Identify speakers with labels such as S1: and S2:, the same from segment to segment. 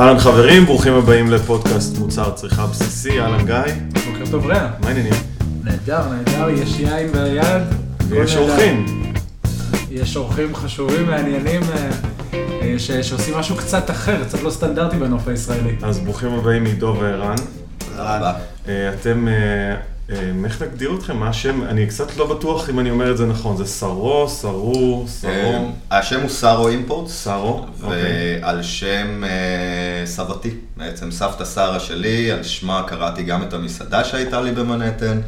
S1: אהלן חברים, ברוכים הבאים לפודקאסט מוצר צריכה בסיסי, אהלן גיא,
S2: בוקר טוב רע.
S1: מה העניינים?
S2: נהדר, נהדר, יש יין ביד.
S1: ויש. אורחים.
S2: יש אורחים חשובים, מעניינים, אה, אה, ש- שעושים משהו קצת אחר, קצת לא סטנדרטי בנוף הישראלי.
S1: אז ברוכים הבאים עידו וערן.
S3: תודה רבה.
S1: אה, אתם, איך נגדיר אתכם? מה השם? אני קצת לא בטוח אם אני אומר את זה נכון. זה שרו, שרו, שרו,
S3: אה, השם הוא סארו אימפורט,
S1: שרו? אוקיי.
S3: ועל שם אה, סבתי, בעצם סבתא שרה שלי, על שמה קראתי גם את המסעדה שהייתה לי במנהטן,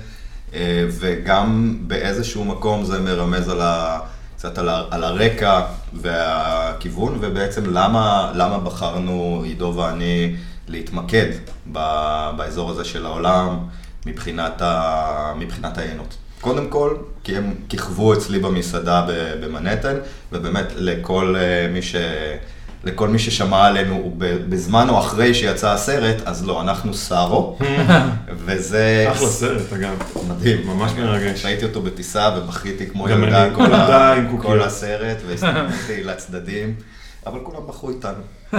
S3: אה, וגם באיזשהו מקום זה מרמז על ה... קצת על, ה, על הרקע והכיוון, ובעצם למה, למה בחרנו, עידו ואני, להתמקד ב, באזור הזה של העולם מבחינת, ה, מבחינת היינות. קודם כל, כי הם כיכבו אצלי במסעדה ב- במנהטן, ובאמת לכל אה, מי, ש, לכל מי ששמע עלינו ב- בזמן או אחרי שיצא הסרט, אז לא, אנחנו סארו, וזה...
S1: אחלה סרט, אגב.
S3: מדהים.
S1: ממש מרגש.
S3: ראיתי אותו בטיסה ובכיתי כמו ילדה כל, ה... כל הסרט, והסתכלתי לצדדים, אבל כולם בכו איתנו.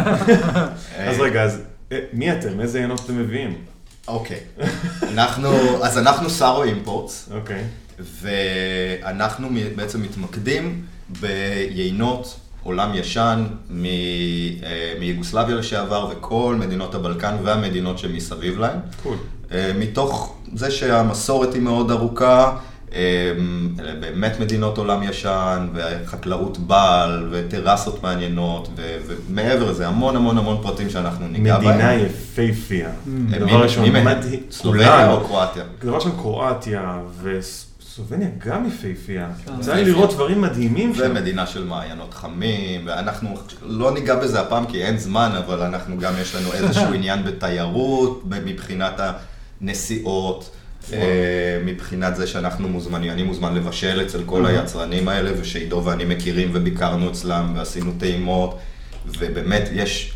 S1: אז רגע, אז אה, מי אתם? איזה עיינות אתם מביאים?
S3: אוקיי. אנחנו, אז אנחנו סארו אימפורטס,
S1: אוקיי.
S3: ואנחנו בעצם מתמקדים ביינות עולם ישן מ- אה, מיוגוסלביה לשעבר וכל מדינות הבלקן והמדינות שמסביב להם.
S1: קול.
S3: אה, מתוך זה שהמסורת היא מאוד ארוכה, אלה באמת מדינות עולם ישן, וחקלאות בעל, וטרסות מעניינות, ו- ומעבר לזה, המון המון המון פרטים שאנחנו ניגע בהם.
S1: מדינה יפהפייה. דבר ראשון,
S3: מי מהם?
S1: מדהים.
S3: סלובניה. או קרואטיה?
S1: דבר ראשון, קרואטיה וסלובניה גם יפהפייה.
S2: כן.
S1: יצא לי לראות דברים מדהימים שם.
S3: ומדינה של מעיינות חמים, ואנחנו לא ניגע בזה הפעם כי אין זמן, אבל אנחנו גם יש לנו איזשהו עניין בתיירות, מבחינת הנסיעות, מבחינת זה שאנחנו מוזמנים, אני מוזמן לבשל אצל כל היצרנים האלה, ושעידו ואני מכירים וביקרנו אצלם ועשינו טעימות, ובאמת יש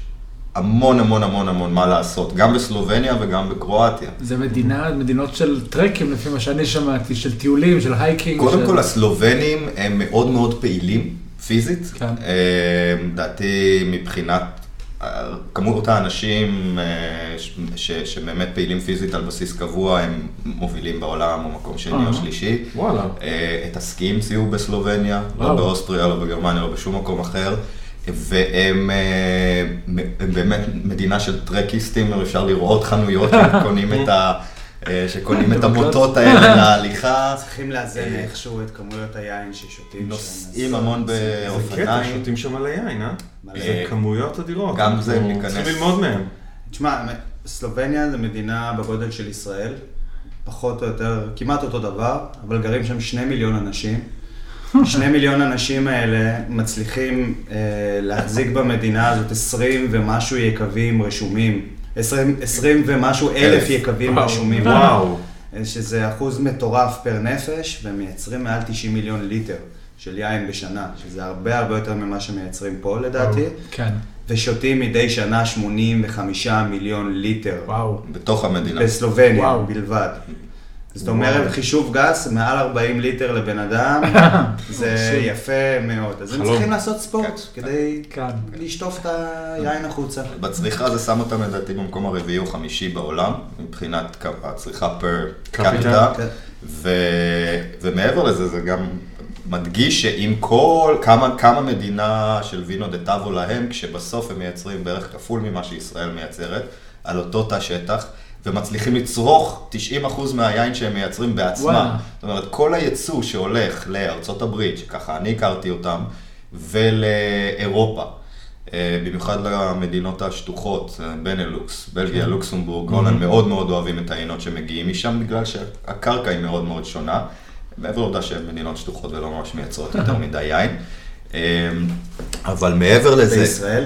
S3: המון המון המון המון מה לעשות, גם בסלובניה וגם בקרואטיה.
S2: זה מדינה, מדינות של טרקים, לפי מה שאני שמעתי, של טיולים, של hiking.
S3: קודם
S2: של...
S3: כל, הסלובנים הם מאוד מאוד פעילים, פיזית.
S2: כן.
S3: אה, לדעתי, מבחינת אה, כמות האנשים אה, ש- שבאמת פעילים פיזית על בסיס קבוע, הם מובילים בעולם, או מקום שני או. שלישי.
S1: וואלה.
S3: אה, את הסקי המציאו בסלובניה, לא
S2: וואו.
S3: באוסטריה, לא בגרמניה, לא בשום מקום אחר. והם אה, הם באמת מדינה של טרקיסטים, אפשר לראות חנויות שקונים את ה... אה, שקונים את המוטות האלה להליכה.
S4: צריכים לאזן
S3: אה,
S4: איכשהו את כמויות היין ששותים.
S3: נוסעים המון
S1: זה קטע,
S3: באופניים.
S1: שותים שם על היין, אה? זה כמויות אדירות.
S3: גם זה ניכנס.
S1: צריכים ללמוד מהם.
S4: תשמע, סלובניה זה מדינה בגודל של ישראל, פחות או יותר, כמעט אותו דבר, אבל גרים שם שני מיליון אנשים. שני מיליון אנשים האלה מצליחים אה, להחזיק במדינה הזאת 20 ומשהו יקבים רשומים. 20, 20 ומשהו אלף. יקבים. רשומים.
S1: וואו.
S4: שזה אחוז מטורף פר נפש, ומייצרים מעל 90 מיליון ליטר של יין בשנה, שזה הרבה הרבה יותר ממה שמייצרים פה לדעתי,
S2: כן,
S4: ושותים מדי שנה 85 מיליון ליטר
S2: וואו.
S3: בתוך המדינה.
S4: בסלובניה
S2: וואו.
S4: בלבד. זאת. אומרת, חישוב גס, מעל 40 ליטר לבן אדם, זה. יפה מאוד. אז הם. צריכים לעשות ספורט כדי
S2: כן.
S4: לשטוף את היין החוצה.
S3: בצריכה זה שם אותם לדעתי במקום הרביעי או חמישי בעולם, מבחינת הצריכה פר
S1: קפיטה.
S4: כן.
S3: ומעבר לזה, זה גם מדגיש שעם כל, כמה, כמה מדינה של וינו דה טאבו להם, כשבסוף הם מייצרים בערך כפול ממה שישראל מייצרת, על אותו תא שטח, ומצליחים לצרוך 90% מהיין שהם מייצרים בעצמם.
S2: וואלה.
S3: זאת אומרת, כל הייצוא שהולך לארצות הברית, שככה אני הכרתי אותם, ולאירופה, אה, במיוחד למדינות השטוחות, אה, בנלוקס, בלגיה,
S2: כן.
S3: לוקסמבורג, הולנד, מאוד מאוד אוהבים את היינות שמגיעים משם, בגלל שהקרקע היא מאוד מאוד שונה, מעבר לעובדה שהן מדינות שטוחות ולא ממש מייצרות יותר מדי יין. אה, אבל מעבר לזה...
S4: בישראל?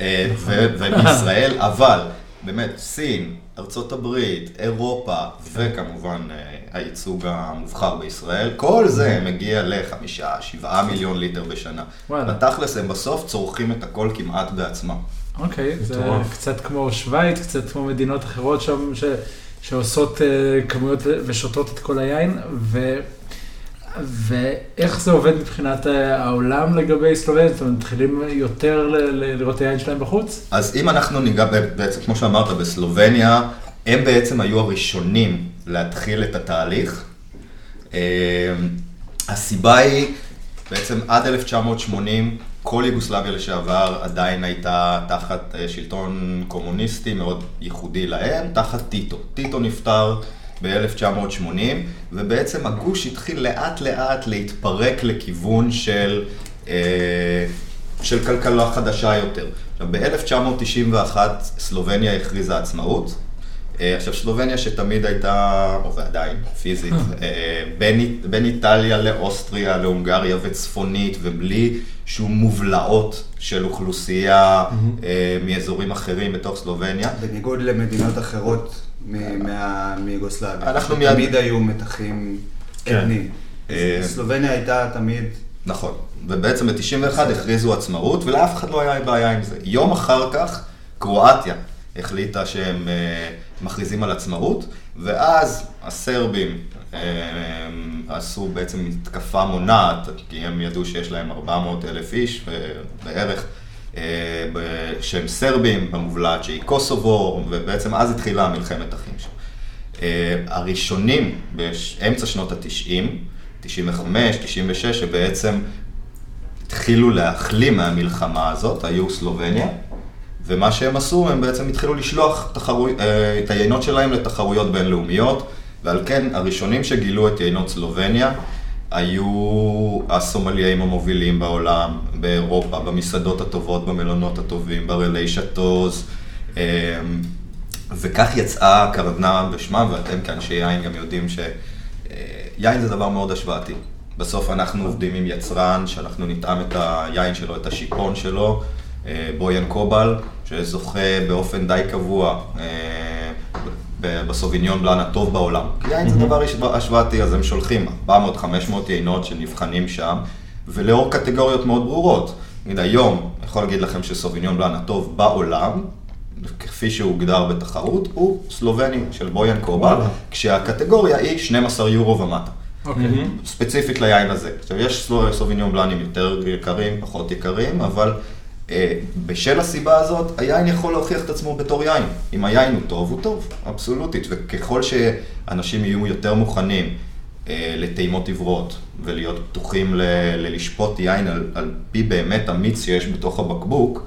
S3: ובישראל, אבל באמת, סין, ארצות הברית, אירופה, וכמובן אה, הייצוג המובחר בישראל, כל זה מגיע לחמישה, שבעה מיליון ליטר בשנה. בתכלס הם בסוף צורכים את הכל כמעט בעצמם.
S2: אוקיי, זה. קצת כמו שווייץ, קצת כמו מדינות אחרות שם, ש... שעושות אה, כמויות ו- ושותות את כל היין, ואיך זה עובד מבחינת אה, העולם לגבי סלובניה? זאת אומרת, מתחילים יותר לראות את היין שלהם בחוץ?
S3: אז אם אנחנו ניגע בעצם, כמו שאמרת, בסלובניה, הם בעצם היו הראשונים להתחיל את התהליך. אה, הסיבה היא, בעצם עד 1980, כל יוגוסלביה לשעבר עדיין הייתה תחת אה, שלטון קומוניסטי מאוד ייחודי להם, תחת טיטו. טיטו נפטר ב-1980, ובעצם הגוש התחיל לאט לאט להתפרק לכיוון של, אה, של כלכלה חדשה יותר. עכשיו, ב-1991 סלובניה הכריזה עצמאות. אה, עכשיו, סלובניה שתמיד הייתה, או ועדיין, פיזית, אה, בין, בין איטליה לאוסטריה, להונגריה וצפונית, ובלי שום מובלעות של אוכלוסייה מאזורים אחרים בתוך סלובניה.
S4: בניגוד למדינות אחרות מיוגוסלביה.
S3: אנחנו מיד-
S4: תמיד היו מתחים
S1: כן.
S4: אתניים.
S3: אה,
S4: סלובניה הייתה תמיד...
S3: נכון, ובעצם ב-91 הכריזו עצמאות, ולאף אחד לא היה בעיה עם זה. יום אחר כך, קרואטיה החליטה שהם אה, מכריזים על עצמאות, ואז הסרבים אה, עשו בעצם מתקפה מונעת, כי הם ידעו שיש להם 400 אלף איש אה, בערך. אה, שהם סרבים במובלעת שהיא קוסובו, ובעצם אז התחילה מלחמת אחים שם. אה, הראשונים באמצע שנות ה-90, 95, 96, שבעצם התחילו להחלים מהמלחמה הזאת, היו סלובניה, ומה שהם עשו, הם בעצם התחילו לשלוח תחרו... אה, את היינות שלהם לתחרויות בינלאומיות, ועל כן הראשונים שגילו את יינות סלובניה היו הסומליים המובילים בעולם, באירופה, במסעדות הטובות, במלונות הטובים, ברלי שטוז, אה, וכך יצאה קרדנה בשמם, ואתם כאנשי יין גם יודעים שיין זה דבר מאוד השוואתי. בסוף אנחנו עובדים עם יצרן, שאנחנו נטעם את היין שלו, את השיפון שלו, אה, בויאן קובל, שזוכה באופן די קבוע אה, ב- בסוביניון בלאן הטוב בעולם. כי יין זה דבר השו- השוואתי, אז הם שולחים 400-500 יינות שנבחנים שם, ולאור קטגוריות מאוד ברורות. נגיד היום, אני יכול להגיד לכם שסוביניון בלאן הטוב בעולם, כפי שהוגדר בתחרות, הוא סלובני של בויאן
S1: וואלה.
S3: כשהקטגוריה היא 12 יורו ומטה.
S2: אוקיי.
S3: ספציפית ליין הזה. עכשיו, יש סוביניון בלאנים יותר יקרים, פחות יקרים, אבל בשל הסיבה הזאת, היין יכול להוכיח את עצמו בתור יין. אם היין הוא טוב, הוא טוב, אבסולוטית. וככל שאנשים יהיו יותר מוכנים אה, לטעימות עיוורות, ולהיות פתוחים ל- ללשפוט יין על, על פי באמת המיץ שיש בתוך הבקבוק,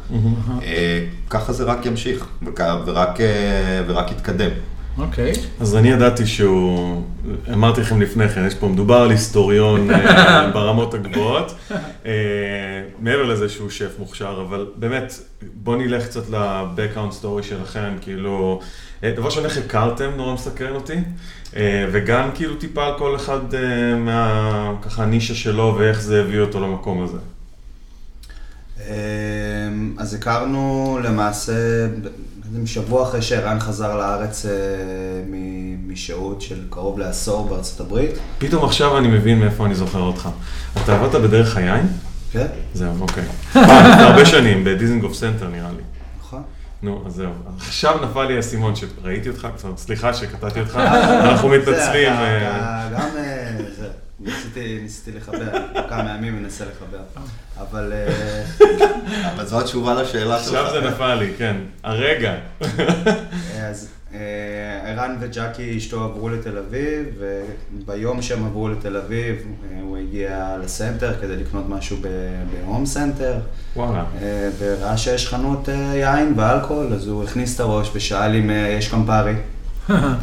S3: אה, ככה זה רק ימשיך, וכ- ורק, אה, ורק יתקדם.
S2: אוקיי.
S1: אז אני ידעתי שהוא, אמרתי לכם לפני כן, יש פה, מדובר על היסטוריון אה, ברמות הגבוהות, אה, מעבר לזה שהוא שף מוכשר, אבל באמת, בואו נלך קצת ל-background story שלכם, כאילו, אה, דבר ראשון, איך הכרתם, נורא מסקרן אותי, וגם כאילו טיפה על כל אחד מה, ככה, הנישה שלו ואיך זה הביא אותו למקום הזה.
S4: אז הכרנו למעשה, בעצם שבוע אחרי שערן חזר לארץ אה, מ- משהות של קרוב לעשור בארצות הברית.
S1: פתאום עכשיו אני מבין מאיפה אני זוכר אותך. אתה עבדת בדרך היין?
S4: כן,
S1: זהו, אוקיי. לפני הרבה שנים, בדיזנגוף סנטר נראה לי.
S4: נכון.
S1: נו, אז זהו. עכשיו נפל לי האסימון שראיתי אותך, סליחה שקטעתי אותך, אנחנו מתנצלים. אה,
S4: גם, אה, זה, ניסיתי- ניסיתי לחבר, כמה ימים מנסה לחבר. אבל אה,
S3: אבל זו התשובה לשאלה שלך.
S1: עכשיו זה נפל לי, כן. הרגע.
S4: אז אה, ערן וג'קי אשתו עברו לתל אביב, וביום שהם עברו לתל אביב, אה, הוא הגיע לסנטר כדי לקנות משהו בהום סנטר,
S1: וואלה.
S4: אה, וראה שיש חנות אה, יין ואלכוהול, אז הוא הכניס את הראש ושאל אם אה, יש קמפרי.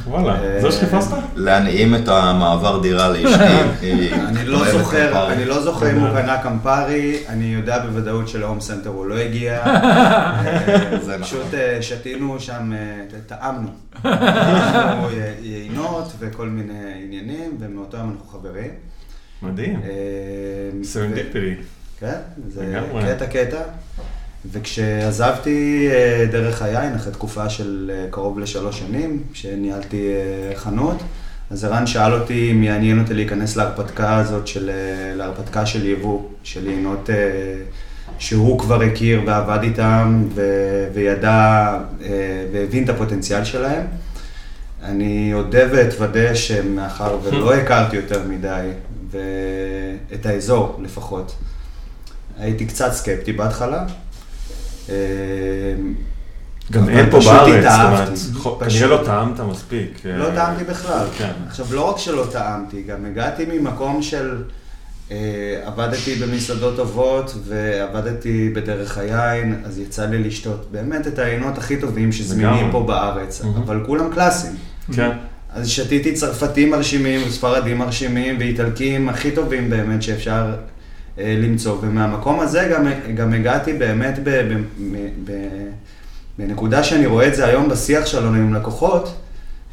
S1: וואלה.
S4: אה,
S1: זה שחיפשת?
S3: להנעים את המעבר דירה לאשתי.
S4: אני לא זוכר. אני לא זוכר אם הוא. קנה קמפרי, אני יודע בוודאות שלהום סנטר הוא לא הגיע. אה,
S3: נכון.
S4: פשוט אה, שתינו שם, אה, טעמנו. יינות וכל מיני עניינים, ומאותו יום אנחנו חברים.
S1: מדהים.
S4: אה,
S1: serendipity.
S4: כן, זה. קטע קטע. וכשעזבתי אה, דרך היין, אחרי תקופה של אה, קרוב לשלוש שנים, שניהלתי אה, חנות, אז ערן שאל אותי אם יעניין אותי להיכנס להרפתקה הזאת, של, להרפתקה של יבוא, של יינות שהוא כבר הכיר ועבד איתם, ו- וידע והבין את הפוטנציאל שלהם. אני אודה ואתוודה שמאחר ולא הכרתי יותר מדי, ואת האזור לפחות. הייתי קצת סקפטי בהתחלה. אה,
S1: גם אין פה בארץ, זאת. אומרת. כנראה לא טעמת מספיק.
S4: לא
S1: אה,
S4: טעמתי בכלל.
S1: כן.
S4: עכשיו, לא רק שלא טעמתי, גם הגעתי ממקום של... אה, עבדתי במסעדות טובות ועבדתי בדרך היין, אז יצא לי לשתות באמת את היינות הכי טובים שזמינים. פה בארץ. אבל כולם קלאסיים.
S1: כן.
S4: אז שתיתי צרפתים מרשימים וספרדים מרשימים ואיטלקים הכי טובים באמת שאפשר למצוא, ומהמקום הזה גם, גם הגעתי באמת ב, ב, ב, ב, בנקודה שאני רואה את זה היום בשיח שלנו עם לקוחות,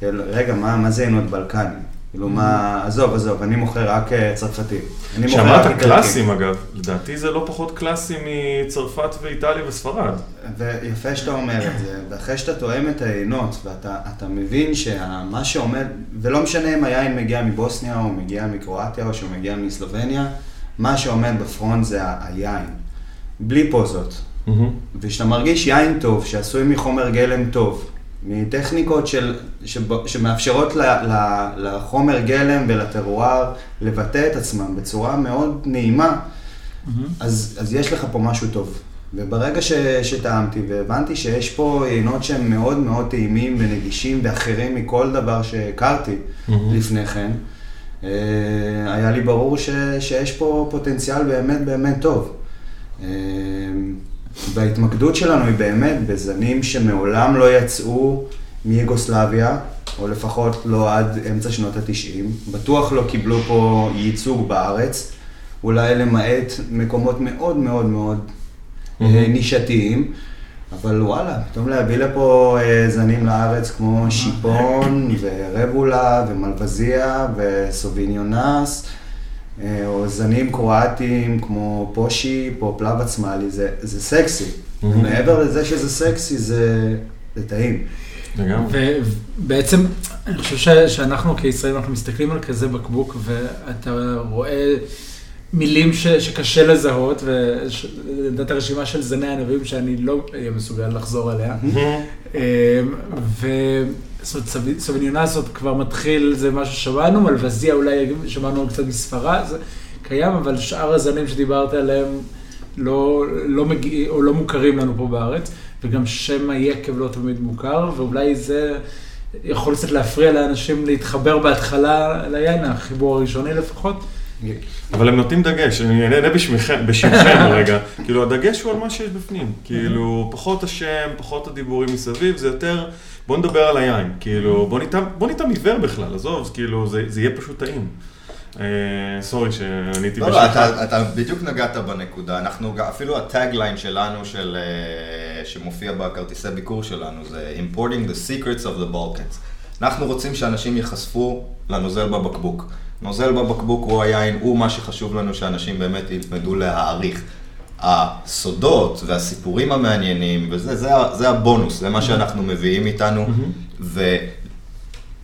S4: רגע, מה, מה זה עינות בלקני? כאילו מה, עזוב, עזוב, אני מוכר רק אה,
S1: כשאמרת
S4: איטלקים.
S1: קלאסים אגב, לדעתי זה לא פחות קלאסי מצרפת ואיטליה וספרד.
S4: ויפה שאתה אומר את זה, ואחרי שאתה תואם את העינות, ואתה אתה מבין שמה שעומד, ולא משנה אם היין מגיע מבוסניה, או מגיע מקרואטיה, או שהוא מגיע מסלובניה, מה שעומד בפרונט זה היין. בלי פוזות.
S1: מהמם.
S4: וכשאתה מרגיש יין טוב, שעשוי מחומר גלם טוב, מטכניקות של, שבו- שמאפשרות ל, ל, לחומר גלם ולטרואר לבטא את עצמם בצורה מאוד נעימה, אז, אז יש לך פה משהו טוב. וברגע ש, שטעמתי והבנתי שיש פה יינות שהם מאוד מאוד טעימים ונגישים ואחרים מכל דבר שהכרתי
S1: מהמם.
S4: לפני כן, היה לי ברור ש, שיש פה פוטנציאל באמת באמת טוב. אה, וההתמקדות שלנו היא באמת בזנים שמעולם לא יצאו מיוגוסלביה, או לפחות לא עד אמצע שנות התשעים. בטוח לא קיבלו פה ייצוג בארץ, אולי למעט מקומות מאוד מאוד מאוד אה,
S1: מהמם.
S4: נישתיים. אבל וואלה, פתאום להביא לפה אה, זנים לארץ כמו שיפון ורבולה ומלבזיה וסוביניונס, אה, או זנים קרואטיים כמו פושי, פה פלאב עצמאלי, זה, זה סקסי.
S1: מהמם.
S4: ומעבר לזה שזה סקסי, זה, זה טעים.
S1: לגמרי.
S2: ובעצם, אני חושב ש- שאנחנו כישראלים, אנחנו מסתכלים על כזה בקבוק, ואתה רואה מילים ש- שקשה לזהות, ולדעת הרשימה של זני ענבים שאני לא אהיה מסוגל לחזור עליה.
S1: מהמם.
S2: ו... זאת אומרת, סוביניונה הזאת כבר מתחיל, זה משהו ששמענו, מלבזיה אולי שמענו קצת מספרד, זה קיים, אבל שאר הזנים שדיברת עליהם לא, לא מגיע, או לא מוכרים לנו פה בארץ, וגם שם היקב לא תמיד מוכר, ואולי זה יכול קצת להפריע לאנשים להתחבר בהתחלה ליין, החיבור הראשוני לפחות.
S1: אבל הם נותנים דגש, אני אענה בשמכם, בשמכם רגע. כאילו, הדגש הוא על מה שיש בפנים. כאילו, פחות השם, פחות הדיבורים מסביב, זה יותר, בוא נדבר על היין. כאילו, בוא ניתן עיוור בכלל, עזוב, כאילו, זה, זה יהיה פשוט טעים. אה, sorry שעניתי
S3: לא, לא, אתה, אתה בדיוק נגעת בנקודה. אנחנו, אפילו ה tagline שלנו, של, אה, שמופיע בכרטיסי ביקור שלנו, זה Importing the Secrets of the Balkans. אנחנו רוצים שאנשים ייחשפו לנוזל בבקבוק. נוזל בבקבוק הוא היין, הוא מה שחשוב לנו שאנשים באמת ילמדו להעריך. הסודות והסיפורים המעניינים, וזה זה, זה הבונוס, זה מה שאנחנו מביאים איתנו,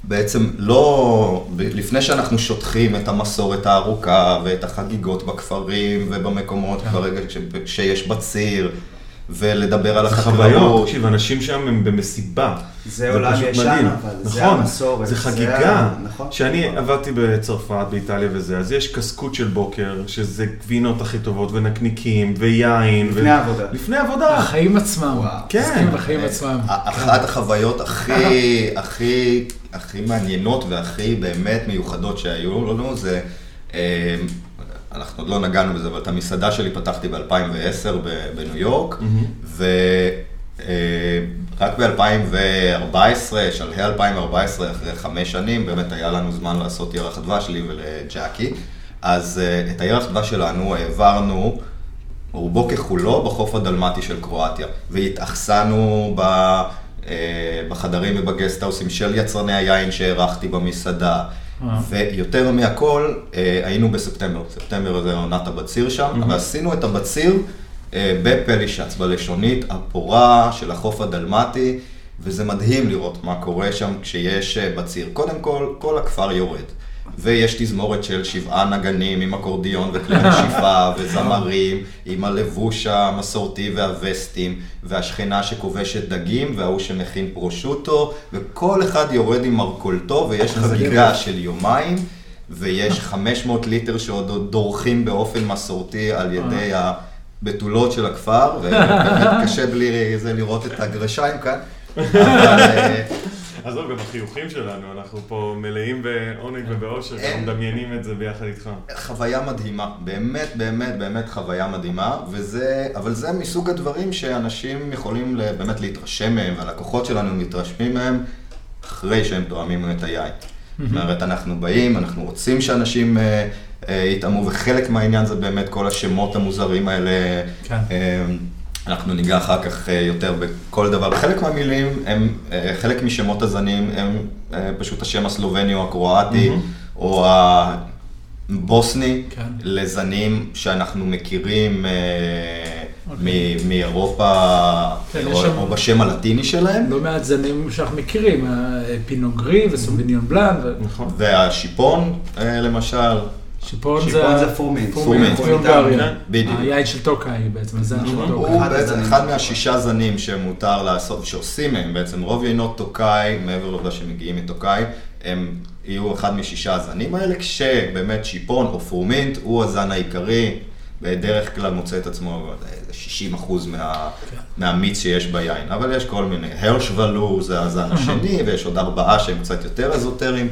S3: ובעצם לא, לפני שאנחנו שוטחים את המסורת הארוכה ואת החגיגות בכפרים ובמקומות ברגע ש, שיש בציר, ולדבר על
S1: זה חוויות,
S3: החקלאות.
S1: תקשיב, אנשים שם הם במסיבה.
S4: זה עולם ישן,
S1: מדהים.
S4: אבל זה
S1: נכון,
S4: המסורת,
S1: זה חגיגה.
S4: נכון.
S1: כשאני
S4: נכון.
S1: עבדתי בצרפת, באיטליה וזה, אז יש קסקוט של בוקר, שזה גבינות הכי טובות, ונקניקים, ויין.
S4: לפני העבודה.
S1: לפני עבודה.
S2: החיים עצמם.
S4: וואו.
S1: כן.
S2: בחיים עצמם.
S3: אחת החוויות הכי, הכי, הכי מעניינות והכי באמת מיוחדות שהיו לנו זה, אה, אנחנו עוד לא נגענו בזה, אבל את המסעדה שלי פתחתי ב-2010 בניו יורק, ורק ב-2014, שלהי 2014, אחרי חמש שנים, באמת היה לנו זמן לעשות ירח דבש לי ולג'קי, אז אה, את הירח דבש שלנו העברנו רובו ככולו בחוף הדלמטי של קרואטיה, והתאכסנו ב, אה, בחדרים ובגסטהאוסים של יצרני היין שהערכתי במסעדה,
S2: אה.
S3: ויותר מהכל, אה, היינו בספטמבר, ספטמבר זה עונת הבציר שם, ועשינו את הבציר אה, בפלישץ, בלשונית הפורה של החוף הדלמטי, וזה מדהים לראות מה קורה שם כשיש אה, בציר. קודם כל, כל הכפר יורד. ויש תזמורת של שבעה נגנים עם אקורדיון וכלי נשיפה וזמרים, עם הלבוש המסורתי והווסטים, והשכנה שכובשת דגים, וההוא שמכין פרושוטו, וכל אחד יורד עם מרכולתו, ויש חגיגה של יומיים, ויש 500 ליטר שעוד דורכים באופן מסורתי על ידי הבתולות של הכפר, ובאמת קשה בלי זה לראות את הגרשיים כאן. אבל, אה,
S1: עזוב, גם החיוכים שלנו, אנחנו פה מלאים בעונג ובאושר,
S3: אין.
S1: אנחנו מדמיינים את זה ביחד איתך.
S3: חוויה מדהימה, באמת, באמת, באמת חוויה מדהימה, וזה, אבל זה מסוג הדברים שאנשים יכולים באמת להתרשם מהם, והלקוחות שלנו מתרשמים מהם אחרי שהם תואמים את היין. זאת אומרת, אנחנו באים, אנחנו רוצים שאנשים אה, אה, יטעמו, וחלק מהעניין זה באמת כל השמות המוזרים האלה.
S2: כן.
S3: אנחנו ניגע אחר כך אה, יותר בכל דבר. חלק מהמילים הם, אה, חלק משמות הזנים הם אה, פשוט השם הסלובני או הקרואטי, או הבוסני,
S2: כן.
S3: לזנים שאנחנו מכירים אה,
S2: אוקיי.
S3: מ- מאירופה,
S2: כן,
S3: או
S2: שם-
S3: או בשם הלטיני שלהם.
S2: לא מעט זנים שאנחנו מכירים, פינוגרי וסוביניון בלאן, ו-
S1: נכון.
S3: והשיפון, למשל,
S2: שיפון זה...
S4: פורמינט.
S3: פורמינט.
S2: מהונגריה.
S1: כן,
S3: בדיוק.
S2: היין של טוקאי בעצם, הזן של טוקאי.
S3: הוא
S4: אחד
S3: בעצם אחד. מהשישה זנים שמותר לעשות, שעושים מהם בעצם, רוב יינות טוקאי, מעבר לעובדה שמגיעים מטוקאי, הם יהיו אחד משישה הזנים האלה, כשבאמת שיפון או פורמינט הוא הזן העיקרי, בדרך כלל מוצא את עצמו איזה 60 אחוז מה, מהמיץ שיש ביין, אבל יש כל מיני, הרשוולו זה הזן השני, ויש עוד ארבעה שהם קצת יותר אזוטריים.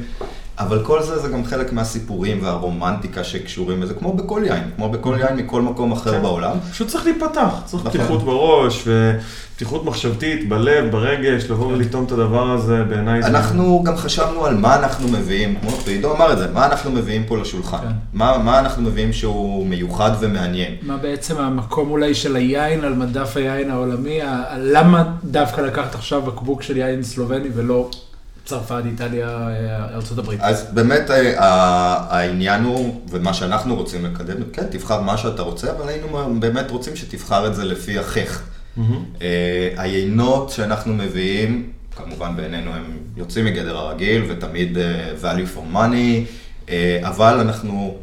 S3: אבל כל זה זה גם חלק מהסיפורים והרומנטיקה שקשורים לזה, כמו בכל יין, כמו בכל יין מכל מקום אחר
S1: כן.
S3: בעולם.
S1: פשוט צריך להיפתח, צריך
S3: נכון.
S1: פתיחות בראש ופתיחות מחשבתית, בלב, ברגש, לבוא ולטעום את הדבר הזה, בעיניי זה...
S3: אנחנו גם חשבנו על מה אנחנו מביאים, כמו ועידו אמר את זה, מה אנחנו מביאים פה לשולחן.
S2: כן.
S3: מה, מה אנחנו מביאים שהוא מיוחד ומעניין.
S2: מה בעצם המקום אולי של היין על מדף היין העולמי? למה דווקא לקחת עכשיו בקבוק של יין סלובני ולא צרפת, איטליה, אה, ארה"ב?
S3: אז באמת אה, העניין הוא, ומה שאנחנו רוצים לקדם, כן, תבחר מה שאתה רוצה, אבל היינו באמת רוצים שתבחר את זה לפי החך. אה, היינות שאנחנו מביאים, כמובן בעינינו הם יוצאים מגדר הרגיל ותמיד אה, value for money, אה, אבל אנחנו,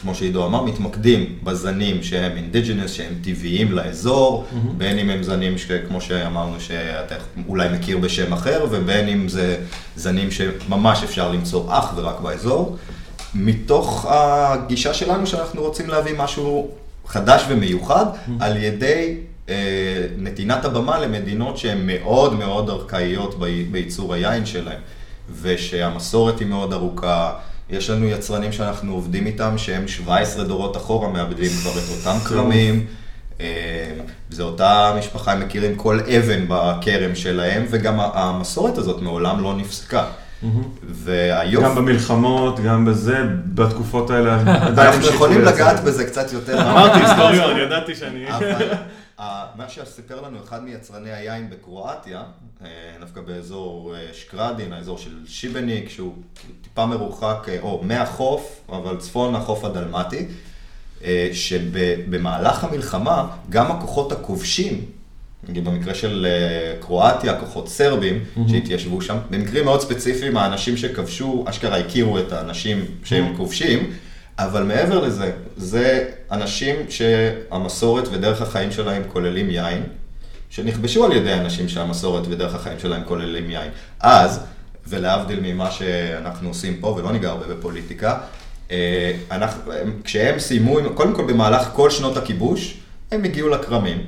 S3: כמו שעידו אמר, מתמקדים בזנים שהם indigenous, שהם טבעיים לאזור, בין אם הם זנים שכמו שאמרנו שאתה אולי מכיר בשם אחר, ובין אם זה זנים שממש אפשר למצוא אך ורק באזור. מתוך הגישה שלנו שאנחנו רוצים להביא משהו חדש ומיוחד על ידי אה, נתינת הבמה למדינות שהן מאוד מאוד ארכאיות בי- בייצור היין שלהן ושהמסורת היא מאוד ארוכה. יש לנו יצרנים שאנחנו עובדים איתם שהם 17 דורות אחורה מאבדים כבר את אותם כרמים. אה, זה אותה משפחה, הם מכירים כל אבן בכרם שלהם, וגם המסורת הזאת מעולם לא נפסקה. והיופי...
S1: גם במלחמות, גם בזה, בתקופות האלה
S3: אנחנו יכולים. לגעת בזה קצת יותר.
S1: אמרתי היסטוריון, ידעתי שאני...
S3: אבל אה, מה שסיפר לנו אחד מיצרני היין בקרואטיה, אה, דווקא באזור אה, שקרדין, האזור של שיבניק, שהוא טיפה מרוחק, אה, או מהחוף, אבל צפון החוף הדלמטי, אה, שבמהלך המלחמה, גם הכוחות הכובשים, נגיד במקרה של אה, קרואטיה, כוחות סרבים שהתיישבו שם, במקרים מאוד ספציפיים, האנשים שכבשו, אשכרה הכירו את האנשים שהם כובשים, אבל מעבר לזה, זה אנשים שהמסורת ודרך החיים שלהם כוללים יין, שנכבשו על ידי אנשים שהמסורת ודרך החיים שלהם כוללים יין. אז, ולהבדיל ממה שאנחנו עושים פה, ולא ניגע הרבה בפוליטיקה, אה, אנחנו, הם- כשהם סיימו, קודם כל במהלך כל שנות הכיבוש, הם הגיעו לכרמים.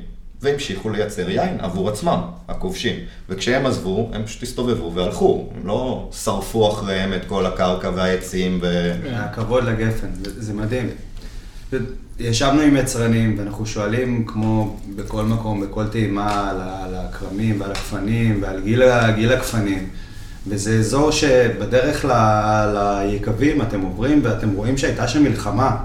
S3: והמשיכו לייצר יין עבור עצמם, הכובשים. וכשהם עזבו, הם פשוט הסתובבו והלכו. הם לא שרפו אחריהם את כל הקרקע והעצים ו...
S4: הכבוד לגפן, זה מדהים. ישבנו עם יצרנים ואנחנו שואלים, כמו בכל מקום, בכל טעימה, על, הכרמים ועל הגפנים ועל גיל, גיל הגפנים. וזה אזור שבדרך ל- ליקבים אתם עוברים ואתם רואים שהייתה שם מלחמה.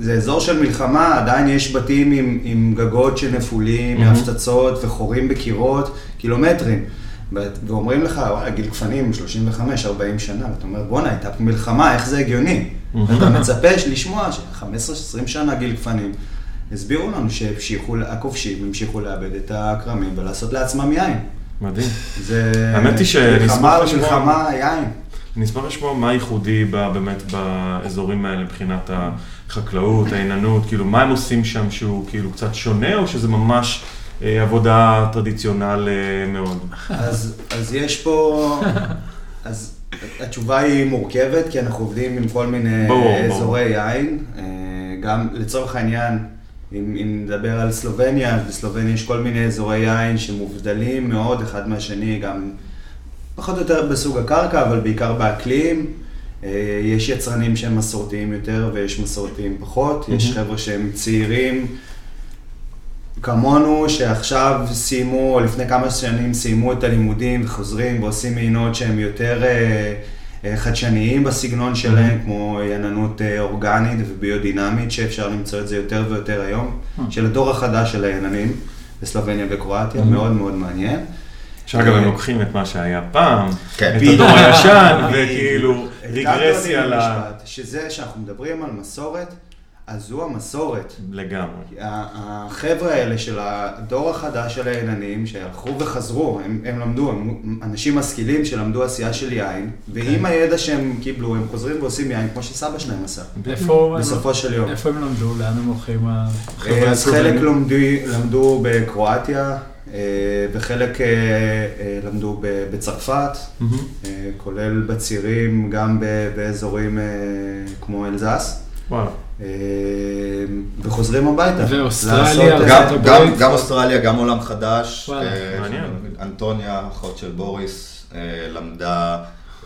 S4: זה אזור של מלחמה, עדיין יש בתים עם, עם גגות שנפולים, מהפצצות וחורים בקירות, קילומטרים. ואומרים לך, וואלה, גיל גפנים, 35, 40 שנה, ואתה אומר, בואנה, הייתה פה מלחמה, איך זה הגיוני? ואתה מצפה לשמוע ש-15-20 שנה גיל גפנים. הסבירו לנו שהמשיכו, הכובשים המשיכו לאבד את הכרמים ולעשות לעצמם יין.
S1: מדהים.
S4: זה...
S1: האמת היא שנשמח לשמוע-
S4: מלחמה, יין.
S1: אני אשמח לשמוע מה ייחודי באמת באזורים האלה מבחינת החקלאות, העיננות, כאילו מה הם עושים שם שהוא כאילו קצת שונה, או שזה ממש אה, עבודה טרדיציונל אה, מאוד?
S4: אז, אז יש פה, אז התשובה היא מורכבת, כי אנחנו עובדים עם כל מיני
S1: ברור,
S4: אזורי יין. אה, גם לצורך העניין, אם, אם נדבר על סלובניה, אז בסלובניה יש כל מיני אזורי יין שמובדלים מאוד אחד מהשני, גם פחות או יותר בסוג הקרקע, אבל בעיקר באקלים. אה, יש יצרנים שהם מסורתיים יותר ויש מסורתיים פחות. יש חבר'ה שהם צעירים. כמונו, שעכשיו סיימו, או לפני כמה שנים סיימו את הלימודים וחוזרים ועושים מעינות שהם יותר אה, אה, חדשניים בסגנון שלהם, כמו יננות אה, אורגנית וביודינמית, שאפשר למצוא את זה יותר ויותר היום, של הדור החדש של הייננים בסלובניה וקרואטיה, מאוד מאוד מעניין.
S1: שאגב, הם לוקחים את מה שהיה פעם,
S3: כן.
S1: את הדור הישן. וכאילו רגרסיה.
S4: ל... שזה שאנחנו מדברים על מסורת, אז זו המסורת.
S1: לגמרי.
S4: החבר'ה האלה של הדור החדש של הייננים, שהלכו וחזרו, הם, הם למדו, הם אנשים משכילים שלמדו עשייה של יין, ועם הידע שהם קיבלו, הם חוזרים ועושים יין כמו שסבא שלהם עשה,
S2: איפה הם-
S4: בסופו של יום.
S2: איפה הם למדו? לאן הם הולכים?
S4: אה, אז? חלק לומדי, למדו בקרואטיה, אה, וחלק אה, למדו בצרפת. אה, כולל בצירים, גם באזורים כמו אלזס.
S1: וואלה.
S4: אה, וחוזרים הביתה.
S2: ואוסטרליה,
S4: לעשות,
S3: גם. גם, גם אוסטרליה, גם עולם חדש.
S2: וואלה,
S3: אה. אנטוניה, אחות של בוריס, אה, למדה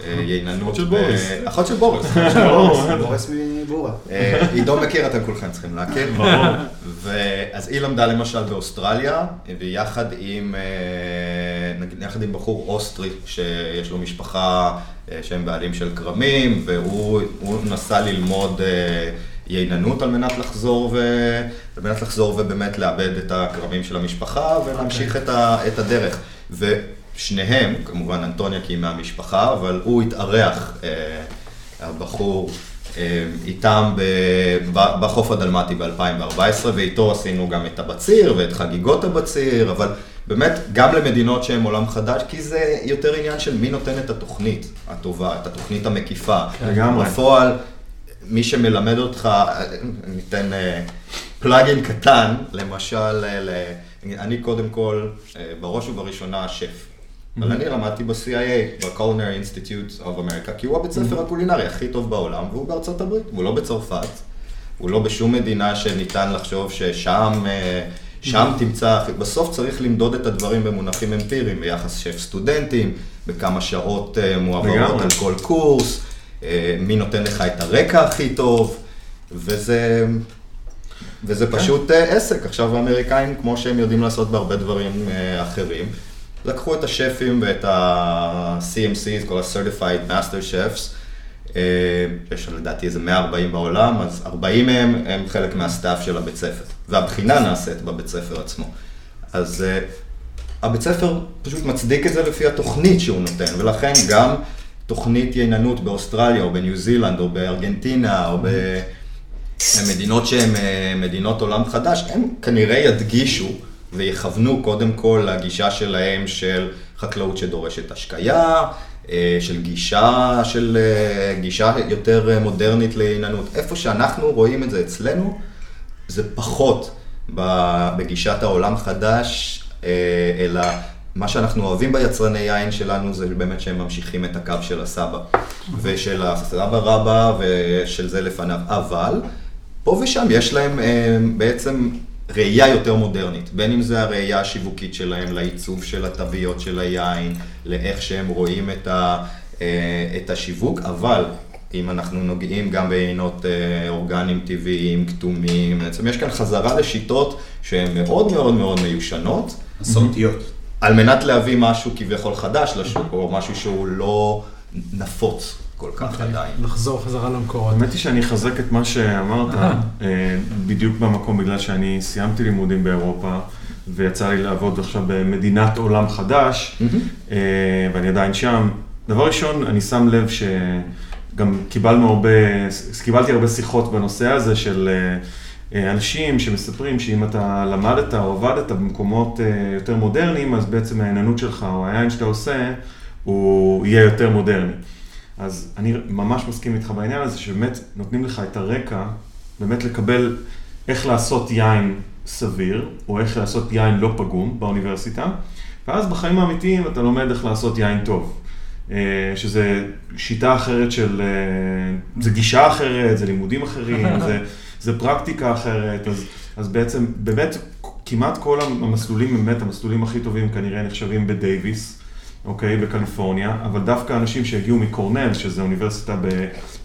S3: אה, יננות.
S1: אחות של בוריס.
S3: אחות של בוריס.
S4: בוריס, מבורה.
S3: עידו מכיר, אתם כולכם צריכים להכיר. ואז היא למדה למשל באוסטרליה, ויחד עם, נגיד, יחד עם בחור אוסטרי, שיש לו משפחה שהם בעלים של כרמים, והוא הוא נסע ללמוד ייננות על מנת לחזור, ו, על מנת לחזור ובאמת לאבד את הכרמים של המשפחה ולהמשיך את, ה, את הדרך. ושניהם, כמובן אנטוניה כי היא מהמשפחה, אבל הוא התארח, אה, הבחור, אה, איתם ב- ב- בחוף הדלמטי ב-2014, ואיתו עשינו גם את הבציר ואת חגיגות הבציר, אבל באמת גם למדינות שהן עולם חדש, כי זה יותר עניין של מי נותן את התוכנית הטובה, את התוכנית המקיפה.
S1: לגמרי.
S3: בפועל, מי שמלמד אותך, ניתן פלאגין קטן, למשל, אה, ל- אני קודם כל, אה, בראש ובראשונה שף. אבל אני למדתי ב-CIA, ב-Culinary Institute of America, כי הוא הבית ספר הקולינרי הכי טוב בעולם, והוא בארצות הברית, הוא לא בצרפת, הוא לא בשום מדינה שניתן לחשוב ששם, אה, שם תמצא, בסוף צריך למדוד את הדברים במונחים אמפיריים, ביחס שף סטודנטים, בכמה שעות אה, מועברות. על כל קורס, אה, מי נותן לך את הרקע הכי טוב, וזה... וזה
S1: כן.
S3: פשוט אה, עסק. עכשיו האמריקאים, כמו שהם יודעים לעשות בהרבה דברים אה, אחרים, לקחו את השפים ואת ה-CMCs, כל ה-Certified Master Chefs, אה, יש לדעתי איזה 140 בעולם, אז 40 מהם הם חלק מהסטאפ של הבית ספר, והבחינה נעשית בבית ספר עצמו. אז אה, הבית ספר פשוט מצדיק את זה לפי התוכנית שהוא נותן, ולכן גם תוכנית ייננות באוסטרליה, או בניו זילנד, או בארגנטינה, או במדינות שהן אה, מדינות עולם חדש, הם כנראה ידגישו ויכוונו קודם כל לגישה שלהם של חקלאות שדורשת השקיה, אה, של גישה, של אה, גישה יותר מודרנית לעיננות. איפה שאנחנו רואים את זה אצלנו, זה פחות בגישת העולם חדש, אלא מה שאנחנו אוהבים ביצרני יין שלנו זה באמת שהם ממשיכים את הקו של הסבא ושל הסבא רבא ושל זה לפניו. אבל פה ושם יש להם אה, בעצם ראייה יותר מודרנית, בין אם זה הראייה השיווקית שלהם לעיצוב של התוויות של היין, לאיך שהם רואים את, ה, אה, את השיווק, אבל אם אנחנו נוגעים גם בעינות אה, אורגניים טבעיים, כתומים, בעצם יש כאן חזרה לשיטות שהן מאוד מאוד מאוד מיושנות,
S4: מסורתיות.
S3: על מנת להביא משהו כביכול חדש לשוק, או משהו שהוא לא נפוץ כל כך
S2: אוקיי,
S3: עדיין.
S2: לחזור חזרה למקורות.
S1: האמת היא שאני אחזק את מה שאמרת,
S2: אה.
S1: בדיוק במקום, בגלל שאני סיימתי לימודים באירופה, ויצא לי לעבוד עכשיו במדינת עולם חדש, אה, ואני עדיין שם. דבר ראשון, אני שם לב שגם קיבלנו הרבה, קיבלתי הרבה שיחות בנושא הזה של אה, אנשים שמספרים שאם אתה למדת או עבדת במקומות אה, יותר מודרניים, אז בעצם העיננות שלך או היין שאתה עושה, הוא יהיה יותר מודרני. אז אני ממש מסכים איתך בעניין הזה, שבאמת נותנים לך את הרקע, באמת לקבל איך לעשות יין סביר, או איך לעשות יין לא פגום באוניברסיטה, ואז בחיים האמיתיים אתה לומד איך לעשות יין טוב. אה, שזה שיטה אחרת של, אה, זה גישה אחרת, זה לימודים אחרים, זה, זה פרקטיקה אחרת, אז, אז בעצם, באמת, כמעט כל המסלולים, באמת המסלולים הכי טובים כנראה נחשבים בדייוויס. אוקיי, בקליפורניה, אבל דווקא אנשים שהגיעו מקורנל, שזה אוניברסיטה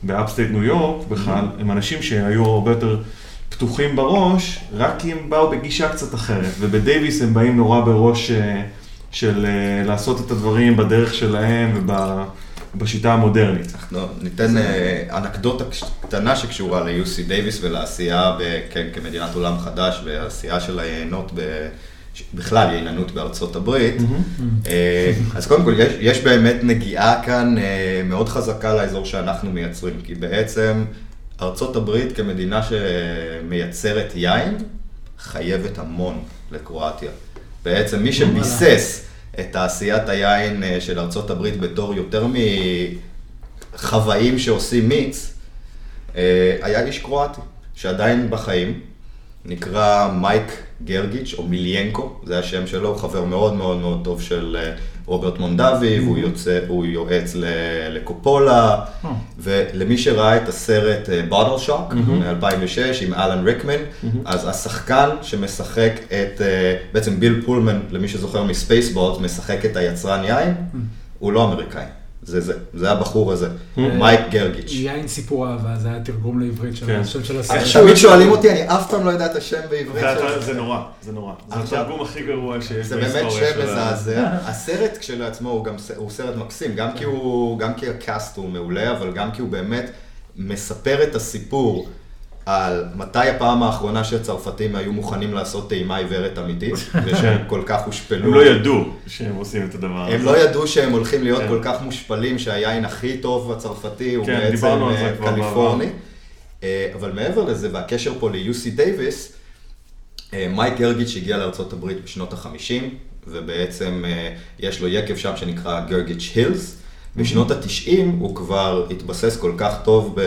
S1: ב upstate ניו יורק בכלל, הם אנשים שהיו הרבה יותר פתוחים בראש, רק כי הם באו בגישה קצת אחרת, ובדייוויס הם באים נורא בראש אה, של אה, לעשות את הדברים בדרך שלהם ובשיטה המודרנית.
S3: אנחנו ניתן אה, אנקדוטה קטנה שקשורה ל-UC דייוויס ולעשייה כמדינת עולם חדש ועשייה של היינות בכלל יעילנות בארצות הברית. אז קודם כל, יש, יש באמת נגיעה כאן מאוד חזקה לאזור שאנחנו מייצרים, כי בעצם ארצות הברית כמדינה שמייצרת יין, חייבת המון לקרואטיה. בעצם מי שביסס את תעשיית היין אה, של ארצות הברית בתור יותר מחוואים שעושים מיץ, אה, היה איש קרואטי, שעדיין בחיים, נקרא מייק גרגיץ' או מיליאנקו, זה השם שלו, חבר מאוד מאוד מאוד טוב של אה, רוברט מונדבי, והוא יוצא, הוא יועץ לקופולה, אה. ולמי שראה את הסרט בוטל שוק מ-2006 עם אלן ריקמן, אז השחקן שמשחק את, אה, בעצם ביל פולמן, למי שזוכר מספייסבורט, משחק את היצרן יין, הוא לא אמריקאי. זה זה, זה הבחור הזה, מייק גרגיץ'.
S2: יין סיפור אהבה, זה היה תרגום לעברית של כן. השם של הסרט.
S3: תמיד שואלים אותי, אני אף פעם לא יודע את השם בעברית
S1: של זה. נורא, זה נורא. זה התרגום הכי גרוע שיש בהיסטוריה
S3: זה באמת שם מזעזע. הסרט כשלעצמו הוא סרט מקסים, גם כי הקאסט הוא מעולה, אבל גם כי הוא באמת מספר את הסיפור. על מתי הפעם האחרונה שהצרפתים היו מוכנים לעשות טעימה עיוורת אמיתית, ושהם כל כך הושפלו.
S1: הם לא ידעו שהם עושים את הדבר הזה.
S3: הם לא ידעו שהם הולכים להיות כן. כל כך מושפלים, שהיין הכי טוב הצרפתי הוא כן, בעצם אה, קליפורני. אה, אבל מעבר לזה, והקשר פה ל-UC דייוויס, אה, מייק גרגיץ' הגיע לארה"ב בשנות ה-50, ובעצם יש לו יקב שם שנקרא גרגיץ' הילס. בשנות ה-90 הוא כבר התבסס כל כך טוב ב...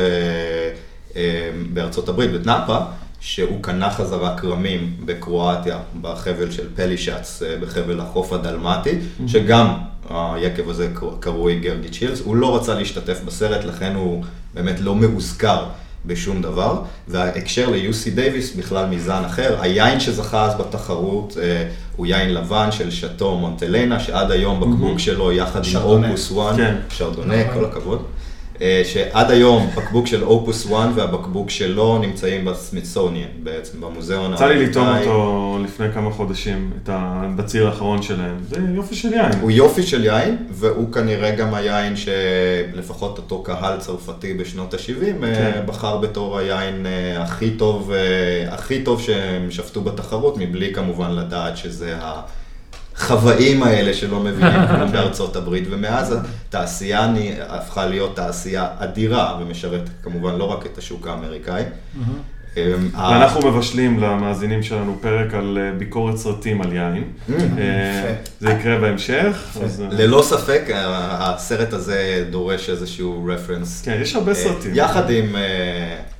S3: בארצות הברית, בטנאפה, שהוא קנה חזרה כרמים בקרואטיה, בחבל של פלישץ, אה, בחבל החוף הדלמטי, שגם היקב הזה קרוי גרגי צ'ילס, הוא לא רצה להשתתף בסרט, לכן הוא באמת לא מאוזכר בשום דבר, וההקשר ל-UC דייוויס בכלל מזן אחר, היין שזכה אז בתחרות אה, הוא יין לבן של שאטו מונטלנה, שעד היום בקבוק שלו יחד עם אופוס 1, כן. שרדונה, כל הכבוד. אה, שעד היום בקבוק של אופוס 1 והבקבוק שלו נמצאים בסמיתסוניאן בעצם, במוזיאון.
S1: יצא לי לטעום אותו לפני כמה חודשים, את הבציר האחרון שלהם. זה יופי של יין.
S3: הוא יופי של יין, והוא כנראה גם היין שלפחות אותו קהל צרפתי בשנות ה-70 אה, כן. בחר בתור היין אה, הכי טוב, הכי טוב שהם שפטו בתחרות, מבלי כמובן לדעת שזה ה... החוואים האלה שלא מבינים כלום בארצות הברית, ומאז התעשייה הפכה להיות תעשייה אדירה, ומשרת כמובן לא רק את השוק האמריקאי.
S1: אמ, ואנחנו מבשלים למאזינים שלנו פרק על אה, ביקורת סרטים על יין. אה, זה יקרה בהמשך. אה,
S3: ללא ספק, הסרט הזה דורש איזשהו רפרנס.
S1: כן, יש הרבה סרטים.
S3: יחד עם...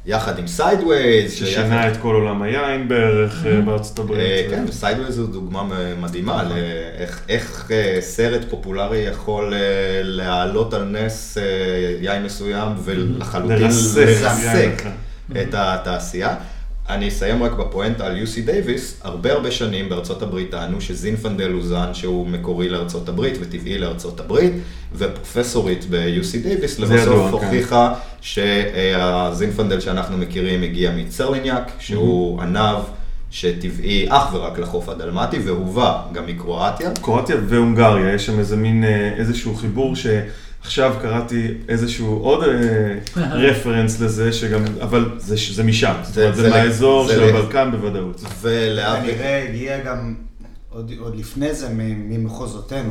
S3: יחד עם סיידווייז.
S1: ששינה את כל עולם היין בערך בארצות הברית.
S3: כן, סיידווייז זו דוגמה מדהימה לאיך סרט פופולרי יכול להעלות על נס יין מסוים ולחלוטין לרסק. את התעשייה. אני אסיים רק בפואנטה על UC דייוויס, הרבה הרבה שנים בארצות הברית טענו שזינפנדל הוא זן שהוא מקורי לארצות הברית וטבעי לארצות הברית, ופרופסורית ב-UC דייוויס לבסוף כן. הוכיחה כן. שהזינפנדל שאנחנו מכירים הגיע מצרלינאק, שהוא mm-hmm. ענב. שטבעי אך ורק לחוף הדלמטי, והובא גם מקרואטיה.
S1: קרואטיה והונגריה, יש שם איזה מין, אה, איזשהו חיבור ש... עכשיו קראתי איזשהו עוד רפרנס לזה, שגם, אבל זה, זה משם, זה, זאת אומרת, זה, זה מהאזור זה של הבלקן בוודאות.
S4: ולהבדיל. כנראה הגיע גם עוד, עוד לפני זה ממחוזותינו.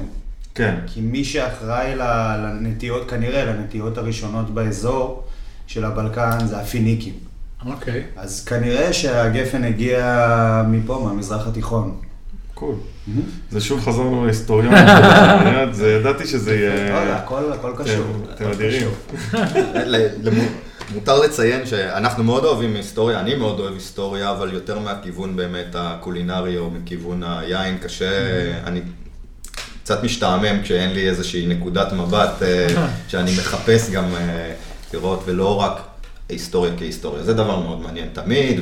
S1: כן.
S4: כי מי שאחראי לנטיות, כנראה לנטיות הראשונות באזור של הבלקן זה הפיניקים.
S2: אוקיי.
S4: אז כנראה שהגפן הגיע מפה, מהמזרח התיכון.
S1: קול. זה שוב חזרנו להיסטוריון, ידעתי שזה יהיה...
S4: הכל קשור.
S1: אתם אדירים.
S3: מותר לציין שאנחנו מאוד אוהבים היסטוריה, אני מאוד אוהב היסטוריה, אבל יותר מהכיוון באמת הקולינרי או מכיוון היין, קשה, אני קצת משתעמם כשאין לי איזושהי נקודת מבט אה, שאני מחפש גם אה, לראות, ולא רק היסטוריה כהיסטוריה. זה דבר מאוד מעניין תמיד,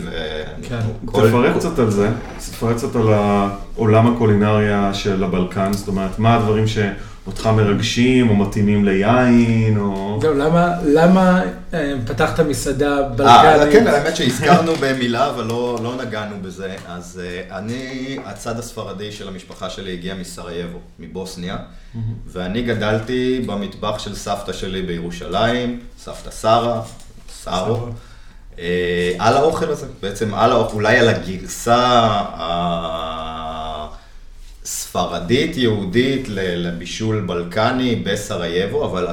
S2: כן.
S1: תפרט קצת על זה, תפרט קצת על העולם הקולינריה של הבלקן, זאת אומרת, מה הדברים שאותך מרגשים, או מתאימים ליין, או...
S2: זהו, למה, למה אה, פתחת מסעדה
S3: אה,
S2: בלקנית?
S3: כן, האמת שהזכרנו במילה, אבל לא, לא נגענו בזה. אז אה, אני, הצד הספרדי של המשפחה שלי הגיע מסרייבו, מבוסניה, ואני גדלתי במטבח של סבתא שלי בירושלים, סבתא שרה, שרו. אה, על האוכל הזה, בעצם על האוכל, אולי על הגרסה הספרדית יהודית ל- לבישול בלקני בסרייבו, אבל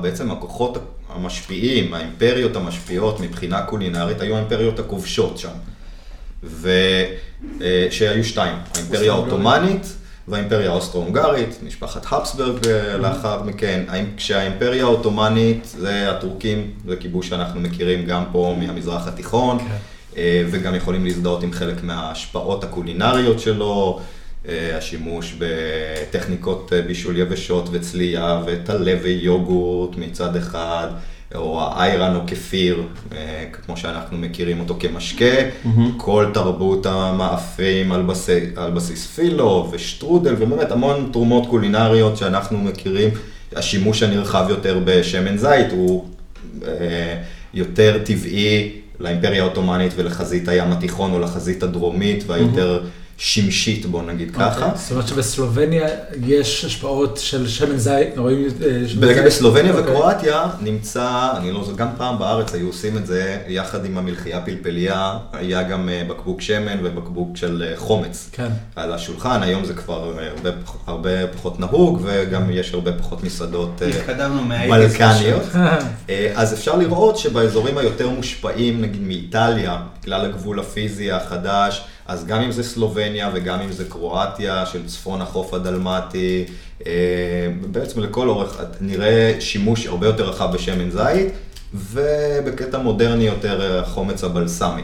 S3: בעצם הכוחות המשפיעים, האימפריות המשפיעות מבחינה קולינרית, היו האימפריות הכובשות שם. ושהיו שתיים, האימפריה העות'מאנית והאימפריה האוסטרו-הונגרית, משפחת הפסברג אה, לאחר מכן. כשהאימפריה העות'מאנית זה הטורקים, זה כיבוש שאנחנו מכירים גם פה מהמזרח התיכון,
S2: כן.
S3: אה, וגם יכולים להזדהות עם חלק מההשפעות הקולינריות שלו, אה, השימוש בטכניקות בישול יבשות וצלייה וטלה ויוגורט מצד אחד, או האיירן או כפיר, אה, כמו שאנחנו מכירים אותו כמשקה, כל תרבות המאפים על בסיס, על בסיס פילו ושטרודל, ובאמת המון תרומות קולינריות שאנחנו מכירים. השימוש הנרחב יותר בשמן זית הוא אה, יותר טבעי לאימפריה העות'מאנית ולחזית הים התיכון או לחזית הדרומית והיותר שמשית, בוא נגיד ככה.
S2: אוקיי, זאת אומרת שבסלובניה יש השפעות של שמן זית, רואים אה, זית?
S3: בסלובניה
S2: אוקיי.
S3: וקרואטיה נמצא, אני לא זוכר, גם פעם בארץ היו עושים את זה יחד עם המלחייה פלפליה, היה גם אה, בקבוק שמן ובקבוק של אה, חומץ
S2: כן.
S3: על השולחן, היום זה כבר הרבה, הרבה פחות נהוג וגם יש הרבה פחות מסעדות
S4: התקדמנו מה-80's
S3: בלקניות. אז אפשר לראות שבאזורים היותר מושפעים, נגיד מאיטליה, בגלל הגבול הפיזי החדש, אז גם אם זה סלובניה וגם אם זה קרואטיה של צפון החוף הדלמטי, אה, בעצם לכל אורך נראה שימוש הרבה יותר רחב בשמן זית, ובקטע מודרני יותר החומץ הבלסמי.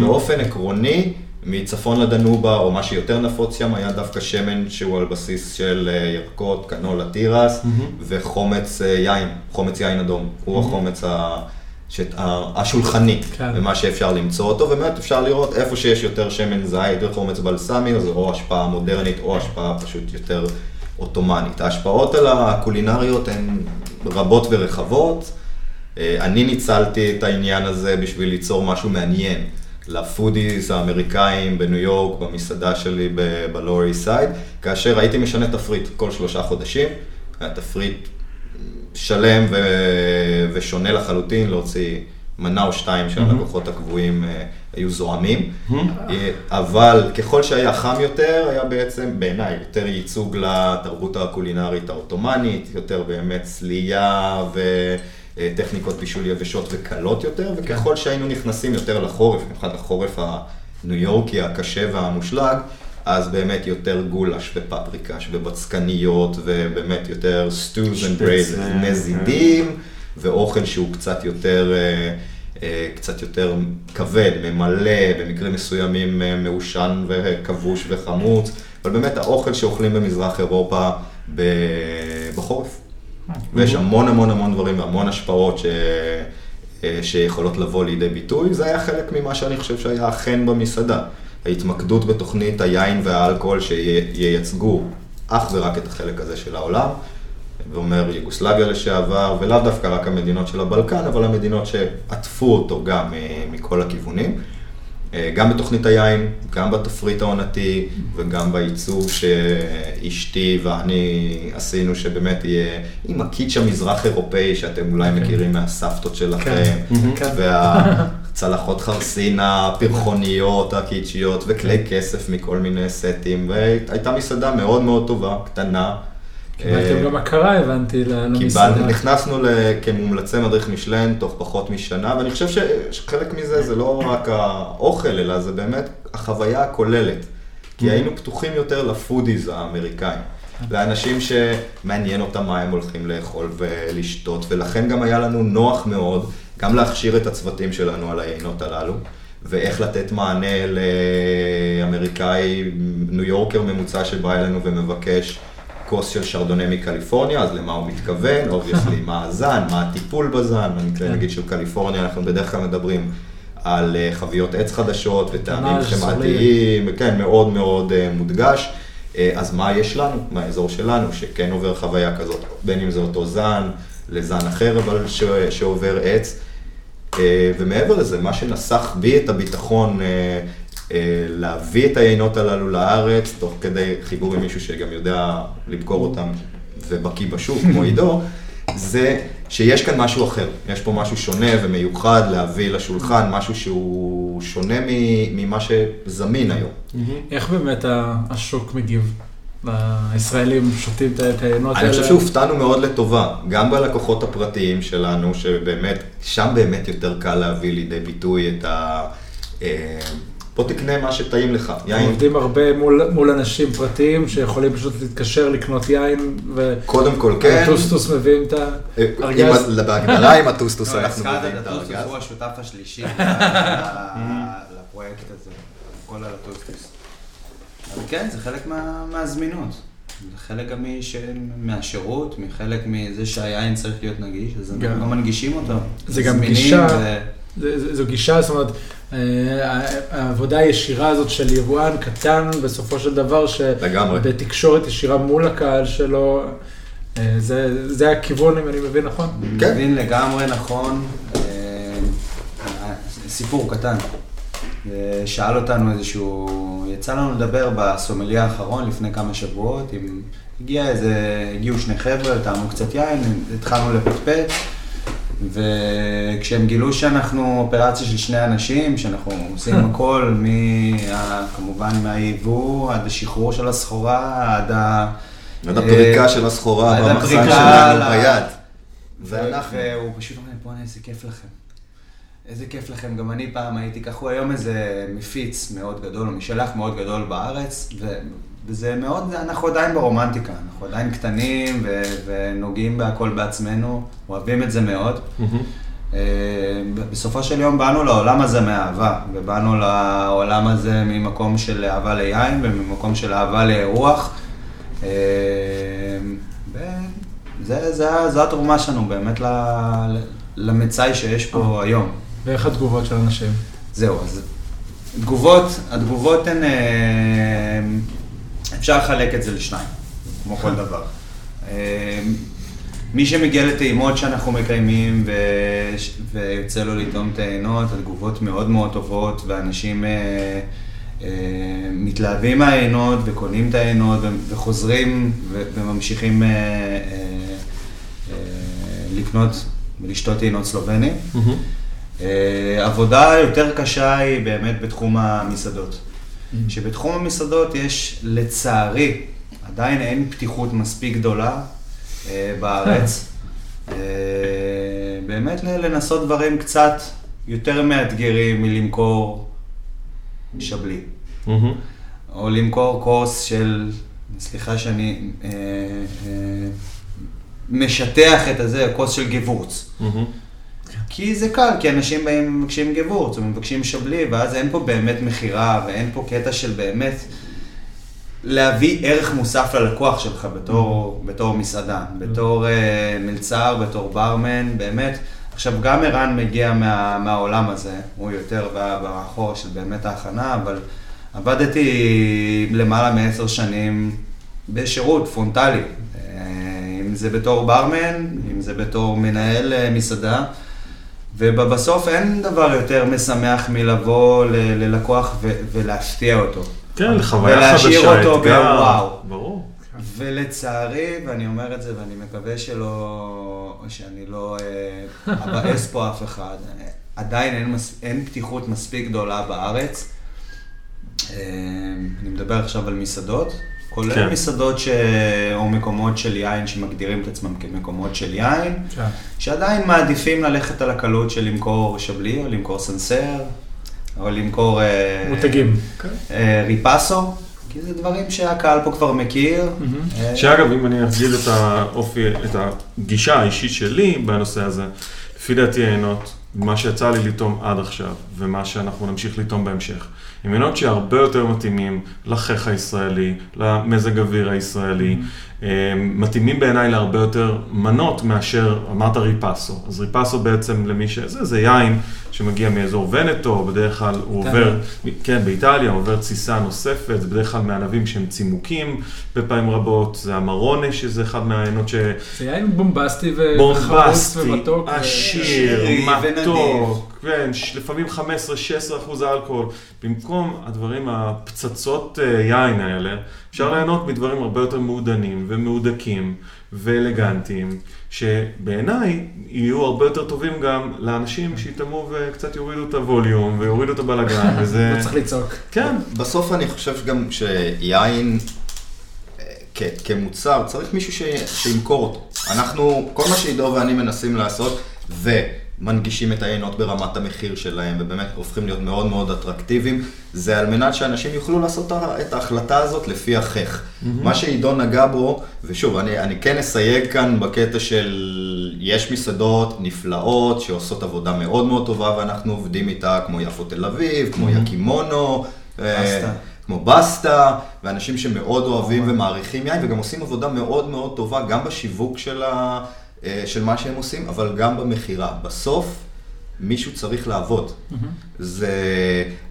S3: באופן עקרוני, מצפון לדנובה, או מה שיותר נפוץ שם, היה דווקא שמן שהוא על בסיס של אה, ירקות, קנולה תירס, וחומץ אה, יין, חומץ יין אדום. הוא החומץ ה... השולחני,
S2: כן.
S3: ומה שאפשר למצוא אותו, ובאמת אפשר לראות איפה שיש יותר שמן זית וחומץ בלסמי, אז או השפעה מודרנית או השפעה פשוט יותר עות'מאנית. ההשפעות על הקולינריות הן רבות ורחבות. אה, אני ניצלתי את העניין הזה בשביל ליצור משהו מעניין לפודיז האמריקאים בניו יורק, במסעדה שלי בלואורי סייד, כאשר הייתי משנה תפריט כל שלושה חודשים, היה תפריט שלם ו... ושונה לחלוטין, להוציא מנה או שתיים שהלקוחות הקבועים אה, היו זועמים, אה, אבל ככל שהיה חם יותר, היה בעצם בעיניי יותר ייצוג לתרבות הקולינרית העות'מאנית, יותר באמת צלייה וטכניקות בישול יבשות וקלות יותר, וככל שהיינו נכנסים יותר לחורף, במיוחד לחורף הניו יורקי הקשה והמושלג, אז באמת יותר גולש ופפריקש ובצקניות ובאמת יותר stews and
S1: braise,
S3: נזידים ואוכל שהוא קצת יותר, אה, אה, קצת יותר כבד, ממלא, במקרים מסוימים אה, מעושן וכבוש וחמוץ, אבל באמת האוכל שאוכלים במזרח אירופה בחורף. ויש המון המון המון דברים והמון השפעות ש... שיכולות לבוא לידי ביטוי, זה היה חלק ממה שאני חושב שהיה החן במסעדה. ההתמקדות בתוכנית היין והאלכוהול שייצגו אך ורק את החלק הזה של העולם, ואומר יוגוסלביה לשעבר, ולאו דווקא רק המדינות של הבלקן, אבל המדינות שעטפו אותו גם אה, מכל הכיוונים. אה, גם בתוכנית היין, גם בתפריט העונתי וגם בעיצוב שאשתי ואני עשינו, שבאמת יהיה עם הקיץ' המזרח אירופאי שאתם אולי מכירים מהסבתות שלכם,
S2: כן.
S3: והצלחות חרסין הפרחוניות הקיצ'יות וכלי כסף מכל מיני סטים, והייתה מסעדה מאוד מאוד טובה, קטנה.
S2: קיבלתם
S3: אה,
S2: גם הכרה, הבנתי, למסעדה.
S3: קיבלנו, נכנסנו כמומלצי מדריך משלן תוך פחות משנה, ואני חושב שחלק מזה זה לא רק האוכל, אלא זה באמת החוויה הכוללת. כי היינו פתוחים יותר ל foodies האמריקאים. לאנשים שמעניין אותם מה הם הולכים לאכול ולשתות, ולכן גם היה לנו נוח מאוד גם להכשיר את הצוותים שלנו על היינות הללו, ואיך לתת מענה לאמריקאי, New Yorker ממוצע שבא אלינו ומבקש כוס של שרדונה מקליפורניה, אז למה הוא מתכוון, obviously, מה הזן, מה הטיפול בזן, אני
S2: כן.
S3: נגיד שבקליפורניה אנחנו בדרך כלל מדברים על אה, חביות עץ חדשות וטעמים חמאתיים, כן, מאוד מאוד אה, מודגש. אה, אז מה יש לנו, מהאזור שלנו, שכן עובר חוויה כזאת, בין אם זה אותו זן לזן אחר, אבל ש, שעובר עץ. אה, ומעבר לזה, מה שנסח בי את הביטחון אה, אה, להביא את היינות הללו לארץ, תוך כדי חיבור עם מישהו שגם יודע למכור אותם ובקיא בשוק, כמו עידו, זה שיש כאן משהו אחר. יש פה משהו שונה ומיוחד להביא לשולחן, משהו שהוא שונה ממה שזמין היום.
S2: איך באמת השוק מגיב? הישראלים שותים את ה- את העיינות האלה?
S3: אני חושב שהופתענו מאוד לטובה, גם בלקוחות הפרטיים שלנו, שבאמת, שם באמת יותר קל להביא לידי ביטוי את ה... אה, בוא תקנה מה שטעים לך, יין.
S2: עובדים הרבה מול, מול אנשים פרטיים שיכולים פשוט להתקשר לקנות יין,
S3: קודם כל כן,
S2: וטוסטוס מביאים את
S3: אה,
S2: הארגז.
S3: עם ה- בהגדרה עם הטוסטוס
S4: לא,
S3: אנחנו מביאים
S4: את
S3: את
S4: הטוסטוס,
S3: הארגז.
S4: הוא השותף השלישי לפרויקט הזה, כל על הטוסטוס. אבל כן, זה חלק מה- מהזמינות. זה חלק גם מש- מהשירות, מחלק מזה שהיין צריך להיות נגיש, אז
S2: גם.
S4: אנחנו גם מנגישים אותו.
S2: זה גם גישה.
S4: ו-
S2: זה- זה- זו גישה, זאת אומרת, אה, העבודה הישירה הזאת של יבואן קטן, בסופו של דבר. שבתקשורת ישירה מול הקהל שלו, אה, זה, זה הכיוון, אם אני מבין נכון.
S3: כן.
S4: מבין לגמרי נכון. אה, סיפור קטן. שאל אותנו איזשהו, יצא לנו לדבר בסומליה האחרון לפני כמה שבועות, עם, הגיע איזה, הגיעו שני חבר'ה, טעמו קצת יין, התחלנו לפטפט, וכשהם גילו שאנחנו אופרציה של שני אנשים, שאנחנו עושים הכל, מ, ה- כמובן מהייבוא עד השחרור של הסחורה, עד ה...
S3: עד הפריקה
S4: אה,
S3: של הסחורה
S4: עד
S3: במחסן שלנו ביד.
S4: ו-
S3: זה אנחנו.
S4: והוא פשוט אומר, בואנה, איזה כיף לכם. איזה כיף לכם, גם אני פעם הייתי ככה, הוא היום איזה מפיץ מאוד גדול, או משלח מאוד גדול בארץ, ו- וזה מאוד, אנחנו עדיין ברומנטיקה, אנחנו עדיין קטנים ו- ונוגעים בהכל בעצמנו, אוהבים את זה מאוד. אה, בסופו של יום באנו לעולם הזה מאהבה, ובאנו לעולם הזה ממקום של אהבה ליין וממקום של אהבה לאירוח. אה, וזה, זה, זו התרומה שלנו באמת ל- למצאי שיש פה היום.
S2: ואיך התגובות של אנשים?
S4: זהו, אז תגובות, התגובות הן, אה, אפשר לחלק את זה לשניים, כמו כל דבר. אה, מי שמגיע לטעימות שאנחנו מקיימים ו... ויוצא לו לטעום טעינות, התגובות מאוד מאוד טובות, ואנשים אה, אה, מתלהבים מהעיינות וקונים את העיינות ו- וחוזרים ו... וממשיכים אה, אה, אה, לקנות ולשתות טעינות סלובני. אה, עבודה יותר קשה היא באמת בתחום המסעדות. שבתחום המסעדות יש, לצערי, עדיין אין פתיחות מספיק גדולה אה, בארץ. אה, באמת לנסות דברים קצת יותר מאתגרים מלמכור שבלי. או למכור כוס של, סליחה שאני אה, אה, משטח את הזה, כוס של גבורץ. כי זה קל, כי אנשים באים ומבקשים גבורץ, או מבקשים שבלי, ואז אין פה באמת מכירה, ואין פה קטע של באמת להביא ערך מוסף ללקוח שלך בתור, בתור מסעדן, בתור uh, מלצר, בתור ברמן, באמת. עכשיו, גם ערן מגיע מה, מהעולם הזה, הוא יותר באחור של באמת ההכנה, אבל עבדתי למעלה מעשר שנים בשירות פרונטלי, אה, אם זה בתור ברמן, אם זה בתור מנהל אה, מסעדה. ובסוף אין דבר יותר משמח מלבוא ל- ללקוח ו- ולהפתיע אותו.
S1: כן, חוויה חדשה,
S4: ולהשאיר אותו
S1: אתגר.
S4: בוואו.
S1: ברור.
S4: ולצערי, ואני אומר את זה ואני מקווה שלא, שאני לא אה, אבאס פה אף אחד, עדיין אין, מס, אין פתיחות מספיק גדולה בארץ. אה, אני מדבר עכשיו על מסעדות, כולל
S1: כן.
S4: מסעדות ש... או מקומות של יין שמגדירים את עצמם כמקומות של יין.
S2: כן.
S4: שעדיין מעדיפים ללכת על הקלות של למכור שבלי, או למכור סנסר, או למכור אה,
S2: מותגים.
S4: אה, ריפסו, כי זה דברים שהקהל פה כבר מכיר. אה,
S1: שאגב, אם אני אגיד את האופי, את הגישה האישית שלי בנושא הזה, לפי דעתי העיינות מה שיצא לי לטעום עד עכשיו, ומה שאנחנו נמשיך לטעום בהמשך, הם עיינות שהרבה יותר מתאימים לחיך הישראלי, למזג אוויר הישראלי, mm-hmm. מתאימים בעיניי להרבה יותר מנות מאשר, אמרת ריפסו. אז ריפסו בעצם למי ש... זה, זה יין שמגיע מאזור ונטו, בדרך כלל הוא עובר, כן, באיטליה, הוא עובר תסיסה נוספת, זה בדרך כלל מענבים שהם צימוקים בפעמים רבות, זה המרונה, שזה אחד מהעיינות ש...
S2: זה יין בומבסטי
S1: וחרוץ ומתוק. עשיר, מתוק, כן, לפעמים 15-16 אחוז אלכוהול. במקום הדברים, הפצצות אה, יין האלה, אפשר ליהנות מדברים הרבה יותר מעודנים ומהודקים ואלגנטיים, שבעיניי יהיו הרבה יותר טובים גם לאנשים שיטעמו וקצת יורידו את הווליום ויורידו את הבלאגן,
S2: וזה... לא צריך לצעוק.
S3: כן. בסוף אני חושב גם שיין... כמוצר, צריך מישהו ש... שימכור אותו. אנחנו, כל מה שעידו ואני מנסים לעשות, ו... מנגישים את העיינות ברמת המחיר שלהם, ובאמת הופכים להיות מאוד מאוד אטרקטיביים, זה על מנת שאנשים יוכלו לעשות את ההחלטה הזאת לפי החך. Mm-hmm. מה שעידו נגע בו, ושוב, אני, אני כן אסייג כאן בקטע של יש מסעדות נפלאות שעושות עבודה מאוד מאוד טובה ואנחנו עובדים איתה, כמו יפו תל אביב, כמו mm-hmm. יקימונו. בסטה. כמו בסטה, ואנשים שמאוד אוהבים ומעריכים יין, וגם עושים עבודה מאוד מאוד טובה, גם בשיווק של, ה, אה, של מה שהם עושים, אבל גם במכירה. בסוף, מישהו צריך לעבוד. Mm-hmm. זה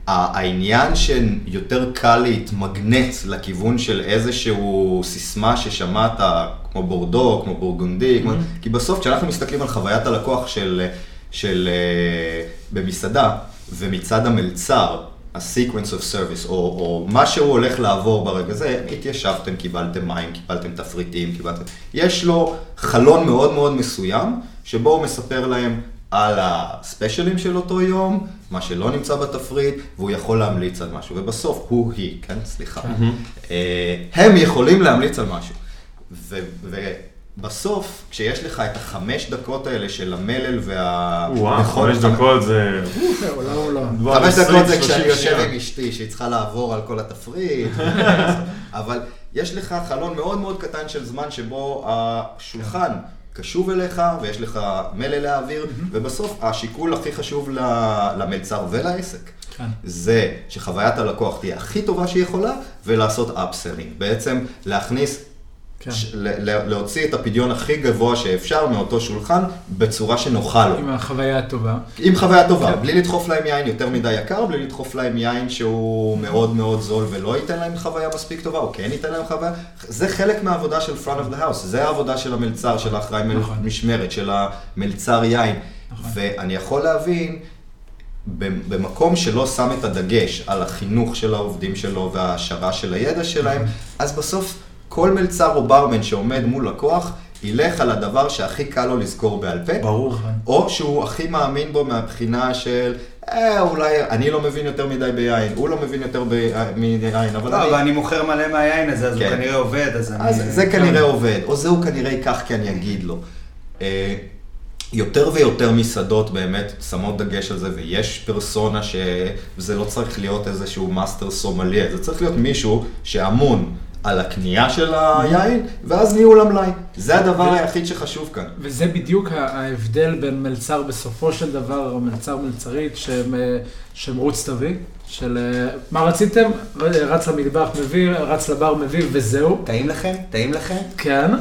S3: העניין שיותר קל להתמגנט לכיוון של איזשהו סיסמה ששמעת, כמו בורדו, כמו בורגונדי, mm-hmm. כמו... כי בסוף כשאנחנו מסתכלים על חוויית הלקוח של, של, אה, במסעדה, ומצד המלצר, ה-sequence of service, או, או מה שהוא הולך לעבור ברגע זה, התיישבתם, קיבלתם מים, קיבלתם תפריטים, קיבלתם... יש לו חלון מאוד מאוד מסוים, שבו הוא מספר להם על הספיישלים של אותו יום, מה שלא נמצא בתפריט, והוא יכול להמליץ על משהו. ובסוף הוא, היא, כן, סליחה, mm-hmm. הם יכולים להמליץ על משהו. ו- ו- בסוף, כשיש לך את החמש דקות האלה של המלל וה...
S1: וואו, חמש דקות זה...
S3: חמש דקות זה כשאני יושב עם אשתי, שהיא צריכה לעבור על כל התפריט, אבל יש לך חלון מאוד מאוד קטן של זמן שבו השולחן קשוב אליך, ויש לך מלל להעביר, ובסוף השיקול הכי חשוב למלצר ולעסק. כן. זה שחוויית הלקוח תהיה הכי טובה שהיא יכולה, ולעשות אפסלינג. בעצם להכניס כן. להוציא את הפדיון הכי גבוה שאפשר מאותו שולחן בצורה שנוחה לו.
S2: עם החוויה הטובה.
S3: עם חוויה טובה, כן. בלי לדחוף להם יין יותר מדי יקר, בלי לדחוף להם יין שהוא מאוד מאוד זול ולא ייתן להם חוויה מספיק טובה, או כן ייתן להם חוויה. זה חלק מהעבודה של front of the house, זה העבודה של המלצר, של האחראי נכון. משמרת, של המלצר יין. נכון. ואני יכול להבין... במקום שלא שם את הדגש על החינוך של העובדים שלו וההעשרה של הידע שלהם, נכון. אז בסוף כל מלצר או ברמן שעומד מול לקוח, ילך על הדבר שהכי קל לו לזכור בעל פה.
S1: ברור.
S3: או שהוא הכי מאמין בו מהבחינה של, אה, אולי אני לא מבין יותר מדי ביין, הוא לא מבין יותר מדי יין,
S4: אבל לא, אני... אבל אני מוכר מלא מהיין הזה, אז כן. הוא כנראה עובד, אז אני...
S3: אז זה כנראה עובד, או זה הוא כנראה ייקח כי אני אגיד לו. אה, יותר ויותר מסעדות באמת שמות דגש על זה, ויש פרסונה שזה לא צריך להיות איזשהו מאסטר סומליה, זה צריך להיות מישהו שאמון על הקנייה של היין, ואז ניהול המלאי. זה הדבר ו... היחיד שחשוב כאן.
S2: וזה בדיוק ההבדל בין מלצר בסופו של דבר, או מלצר מלצרית, שהם, אה, שהם רוץ תווי, של אה, מה רציתם? רץ למטבח מביא, רץ לבר מביא, וזהו.
S3: טעים לכם? טעים לכם?
S2: כן.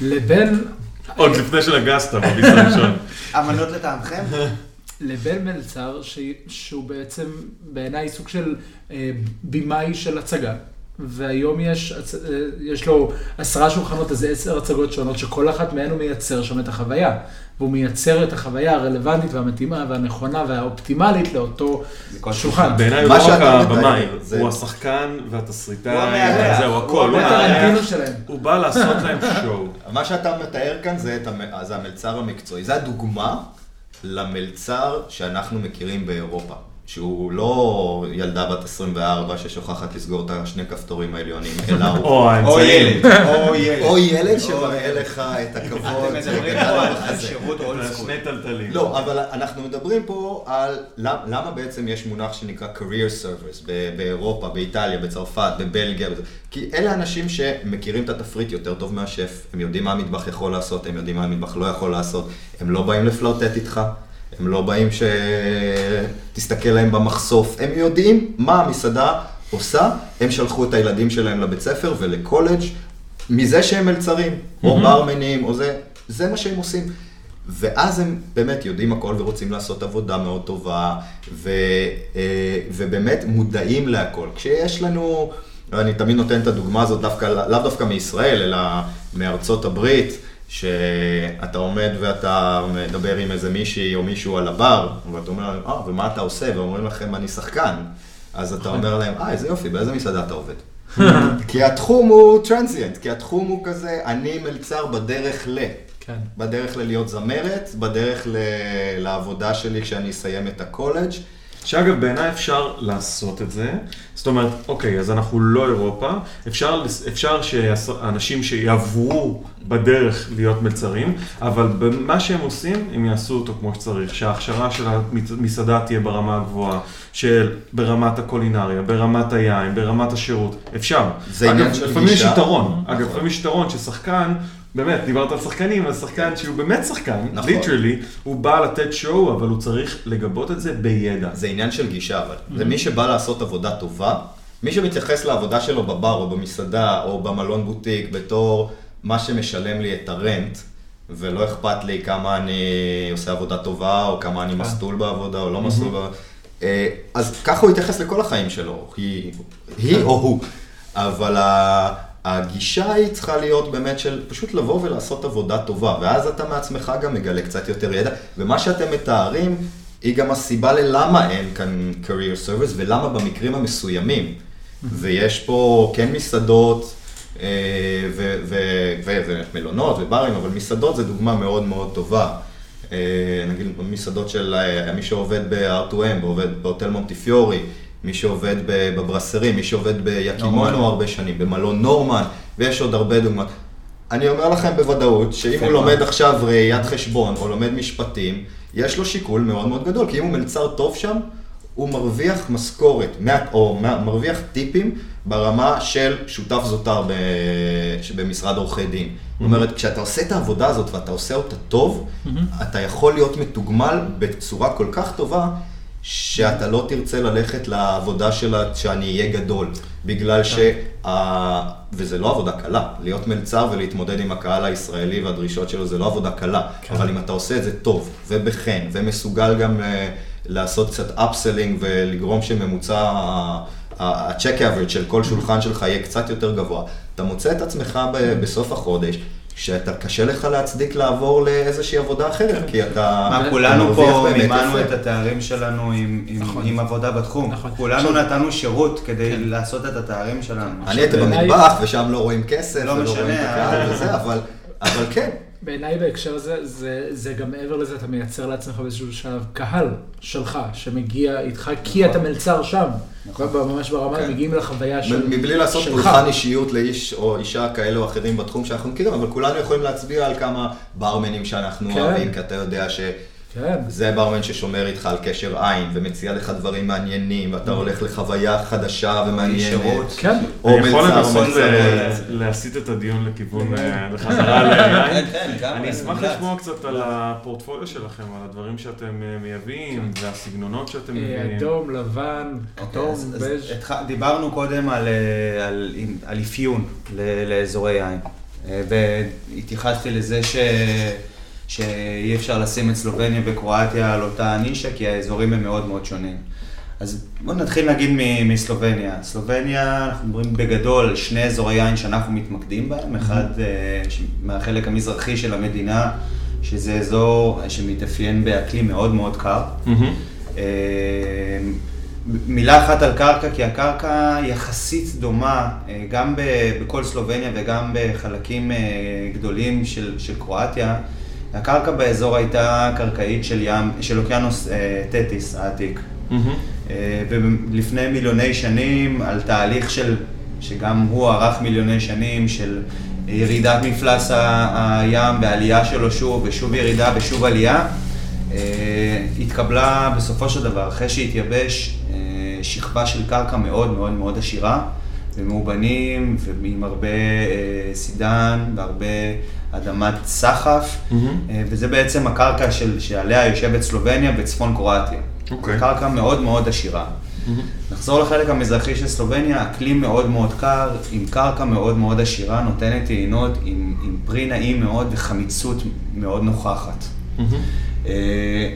S2: לבין...
S1: עוד לפני שנגסת בביס הראשון.
S4: אמנות לטעמכם?
S2: לבין מלצר, שהוא בעצם בעיניי סוג של אה, במאי של הצגה. והיום יש, יש לו עשרה שולחנות, אז עשר הצגות שונות, שכל אחת מהן הוא מייצר שם את החוויה. והוא מייצר את החוויה הרלוונטית והמתאימה והנכונה והאופטימלית לאותו שולחן.
S1: בעיניי הוא לא רק הבמאי, הוא השחקן והתסריטאי, זהו, הכל.
S2: הוא הטרנטינו שלהם.
S1: הוא בא לעשות להם שואו.
S3: מה שאתה מתאר כאן זה המלצר המקצועי. זה הדוגמה למלצר שאנחנו מכירים באירופה. שהוא לא ילדה בת 24 ששוכחת לסגור את השני כפתורים העליונים, אלא הוא...
S1: או ילד.
S3: או ילד שמראה לך את הכבוד.
S4: אתם מדברים פה על שירות אולד
S1: סקול. שני טלטלים.
S3: לא, אבל אנחנו מדברים פה על למה בעצם יש מונח שנקרא career service באירופה, באיטליה, בצרפת, בבלגיה. כי אלה אנשים שמכירים את התפריט יותר טוב מהשף, הם יודעים מה המטבח יכול לעשות, הם יודעים מה המטבח לא יכול לעשות, הם לא באים לפלוטט איתך. הם לא באים שתסתכל להם במחשוף, הם יודעים מה המסעדה עושה, הם שלחו את הילדים שלהם לבית ספר ולקולג' מזה שהם מלצרים, או ברמנים, או זה, זה מה שהם עושים. ואז הם באמת יודעים הכל ורוצים לעשות עבודה מאוד טובה, ו, אה, ובאמת מודעים להכל. כשיש לנו, אני תמיד נותן את הדוגמה הזאת דווקא, לאו דווקא מישראל, אלא מארצות הברית, שאתה עומד ואתה מדבר עם איזה מישהי או מישהו על הבר, ואתה אומר להם, אה, ומה אתה עושה? ואומרים לכם, אני שחקן. אז אתה אומר להם, אה, איזה יופי, באיזה מסעדה אתה עובד? כי התחום הוא טרנזיאנט, כי התחום הוא כזה, אני מלצר בדרך ל...
S2: כן.
S3: בדרך ללהיות זמרת, בדרך ל... לעבודה שלי כשאני אסיים את הקולג'.
S1: שאגב, בעיניי אפשר לעשות את זה. זאת אומרת, אוקיי, אז אנחנו לא אירופה, אפשר, אפשר שאנשים שיעברו בדרך להיות מלצרים, אבל במה שהם עושים, הם יעשו אותו כמו שצריך, שההכשרה של המסעדה תהיה ברמה הגבוהה, של ברמת הקולינריה, ברמת היין, ברמת השירות, אפשר.
S3: זה עניין של גישה.
S1: לפעמים יש יתרון, אגב,
S3: נכון.
S1: לפעמים יש יתרון ששחקן... באמת, דיברת על שחקנים, אז שחקן שהוא באמת שחקן,
S3: נכון.
S1: ליטרלי, הוא בא לתת שואו, אבל הוא צריך לגבות את זה בידע.
S3: זה עניין של גישה, אבל. זה מי שבא לעשות עבודה טובה, מי שמתייחס לעבודה שלו בבר או במסעדה או במלון בוטיק בתור מה שמשלם לי את הרנט, ולא אכפת לי כמה אני עושה עבודה טובה, או כמה אני מסטול בעבודה, או לא מסטול בעבודה. אה, אז ככה הוא יתייחס לכל החיים שלו, היא, היא או הוא. אבל הגישה היא צריכה להיות באמת של פשוט לבוא ולעשות עבודה טובה, ואז אתה מעצמך גם מגלה קצת יותר ידע, ומה שאתם מתארים היא גם הסיבה ללמה אין כאן career service ולמה במקרים המסוימים. ויש פה כן מסעדות אה, ומלונות וברים, אבל מסעדות זה דוגמה מאוד מאוד טובה. אה, נגיד מסעדות של אה, מי שעובד ב-R2M, עובד בהוטל מונטיפיורי, מי שעובד בברסרים, מי שעובד ביקימונו הרבה שנים, במלון נורמן, ויש עוד הרבה דוגמאות. אני אומר לכם בוודאות, שאם הוא לומד עכשיו ראיית חשבון או לומד משפטים, יש לו שיקול מאוד מאוד גדול, כי אם הוא מלצר טוב שם, הוא מרוויח משכורת, או מרוויח טיפים ברמה של שותף זוטר במשרד עורכי דין. זאת אומרת, כשאתה עושה את העבודה הזאת ואתה עושה אותה טוב, אתה יכול להיות מתוגמל בצורה כל כך טובה, שאתה לא תרצה ללכת לעבודה שלה שאני אהיה גדול, בגלל ש... ה- וזה לא עבודה קלה, להיות מלצר ולהתמודד עם הקהל הישראלי והדרישות שלו זה לא עבודה קלה, אבל אם אתה עושה את זה טוב ובחן ומסוגל גם אה, לעשות קצת אפסלינג ולגרום שממוצע ה- ה- ה-check average של כל שולחן שלך יהיה קצת יותר גבוה, אתה מוצא את עצמך בסוף החודש. שאתה קשה לך להצדיק לעבור לאיזושהי עבודה אחרת, כי אתה
S4: מה, כולנו פה מימנו. את התארים שלנו עם, עם,
S2: נכון.
S4: עם עבודה בתחום.
S2: נכון.
S4: כולנו
S2: עכשיו-
S4: נתנו שירות כדי לעשות את התארים שלנו.
S3: אני הייתי במטבח, ושם לא רואים כסף,
S4: לא
S3: ולא
S4: משנה,
S3: רואים את הקהל
S4: אה.
S3: וזה, אבל, אבל כן.
S2: בעיניי בהקשר הזה, זה, זה גם מעבר לזה, אתה מייצר לעצמך באיזשהו שלב קהל שלך, שמגיע איתך כי אתה מלצר שם. ממש ברמה,
S3: כן.
S2: מגיעים לחוויה של...
S3: מבלי לעשות
S2: שלך.
S3: פולחן אישיות לאיש או אישה כאלה או אחרים בתחום שאנחנו מכירים, אבל כולנו יכולים להצביע על כמה ברמנים שאנחנו
S2: כן.
S3: אוהבים, כי אתה יודע ש...
S2: כן.
S3: זה ברמן ששומר איתך על קשר עין ומציע לך דברים מעניינים, ואתה הולך לחוויה חדשה ומעניינת.
S4: שירות.
S2: כן.
S3: או
S1: אני יכול
S3: מלצר או
S1: לנסות להסיט את הדיון לכיוון אה, לחזרה ליין.
S5: כן, לגמרי,
S1: אני אשמח. לשמוע קצת על הפורטפוליו שלכם, על הדברים שאתם אה, מייבאים והסגנונות שאתם
S2: אה,
S1: מביאים.
S2: אדום, לבן, כתום,
S4: אז
S2: בז'.
S4: דיברנו קודם על, אפיון לאזורי יין, והתייחסתי לזה ש... שאי אפשר לשים את סלובניה וקרואטיה על אותה נישה, כי האזורים הם מאוד מאוד שונים. אז בואו נתחיל נגיד מסלובניה. סלובניה, אנחנו מדברים בגדול על שני אזורי יין שאנחנו מתמקדים בהם, אחד אה, מהחלק המזרחי של המדינה, שזה אזור שמתאפיין באקלים מאוד מאוד קר.
S1: מהמם.
S4: אה, מילה אחת על קרקע, כי הקרקע יחסית דומה אה, גם בכל סלובניה וגם בחלקים אה, גדולים של, של קרואטיה. הקרקע באזור הייתה קרקעית של ים, של אוקיינוס אה, תטיס העתיק.
S1: מהמם.
S4: אה, ולפני מיליוני שנים, על תהליך של, שגם הוא ארך מיליוני שנים, של ירידת מפלס הים בעלייה שלו שוב, ושוב ירידה ושוב עלייה, אה, התקבלה בסופו של דבר, אחרי שהתייבש, אה, שכבה של קרקע מאוד מאוד מאוד עשירה, ומאובנים, ועם הרבה סידן והרבה אדמת סחף. אה, וזה בעצם הקרקע של, שעליה יושבת סלובניה בצפון קרואטיה.
S1: אוקיי.
S4: קרקע מאוד מאוד עשירה. נחזור לחלק המזרחי של סלובניה, אקלים מאוד מאוד קר, עם קרקע מאוד מאוד עשירה, נותנת טעינות עם, עם פרי נעים מאוד וחמיצות מאוד נוכחת. אה,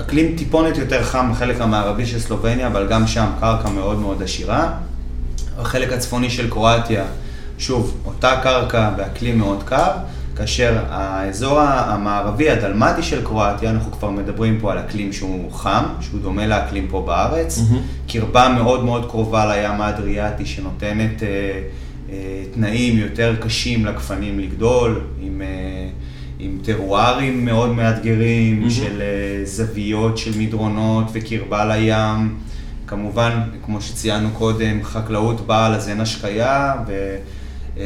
S4: אקלים טיפונת יותר חם בחלק המערבי של סלובניה, אבל גם שם קרקע מאוד מאוד עשירה. החלק הצפוני של קרואטיה, שוב, אותה קרקע באקלים מאוד קר, כאשר האזור המערבי, הדלמטי של קרואטיה, אנחנו כבר מדברים פה על אקלים שהוא חם, שהוא דומה לאקלים פה בארץ,
S1: מהמם.
S4: קרבה מאוד מאוד קרובה לים האדריאטי, שנותנת אה, אה, תנאים יותר קשים לגפנים לגדול, עם, אה, עם טרוארים מאוד מאתגרים,
S1: מהמם.
S4: של אה, זוויות של מדרונות וקרבה לים. כמובן, כמו שציינו קודם, חקלאות באה לזן השקיה, ו... אה,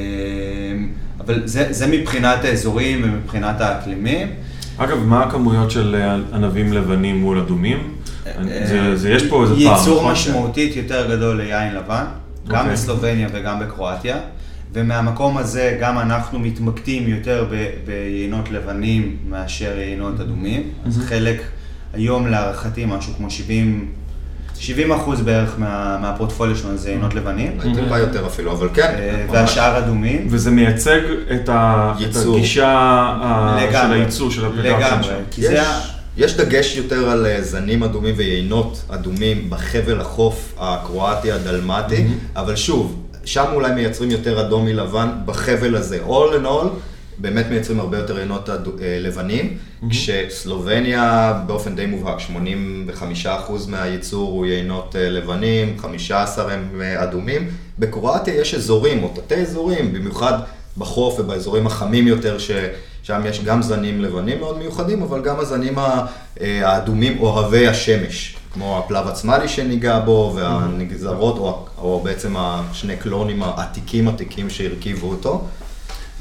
S4: אבל זה, זה מבחינת האזורים ומבחינת האקלימים.
S1: אגב, מה הכמויות של אה, ענבים לבנים מול אדומים?
S4: אה,
S1: זה, זה, יש פה איזה פער,
S4: ייצור
S1: נכון?
S4: משמעותית יותר גדול ליין לבן, גם
S1: אוקיי.
S4: בסלובניה וגם בקרואטיה, ומהמקום הזה גם אנחנו מתמקדים יותר ב- ביינות לבנים מאשר יינות אדומים. אז חלק, היום להערכתי משהו כמו 70, 70 אחוז בערך מה, מהפורטפוליו שלנו זה יינות לבנים,
S3: טיפה יותר אפילו, אבל כן.
S4: אה. והשאר אדומים.
S1: וזה מייצג את, ה, את. הגישה ה- של
S4: לגמרי.
S1: הייצור של
S4: לגמרי.
S1: שם.
S4: כי זה
S3: יש, דגש יותר על אה, זנים אדומים ויינות אדומים בחבל החוף הקרואטי הדלמטי, אבל שוב, שם אולי מייצרים יותר אדום מלבן בחבל הזה. All in all, באמת מייצרים הרבה יותר יינות אד- אה, לבנים, כשסלובניה באופן די מובהק, 85% מהייצור הוא יינות אה, לבנים, 15 הם אה, אדומים. בקרואטיה יש אזורים, או תתי אזורים, במיוחד בחוף ובאזורים החמים יותר, ששם יש גם זנים לבנים מאוד מיוחדים, אבל גם הזנים האדומים אוהבי השמש, כמו הפלב עצמלי שניגע בו, והנגזרות, או, או בעצם השני קלונים העתיקים עתיקים שהרכיבו אותו.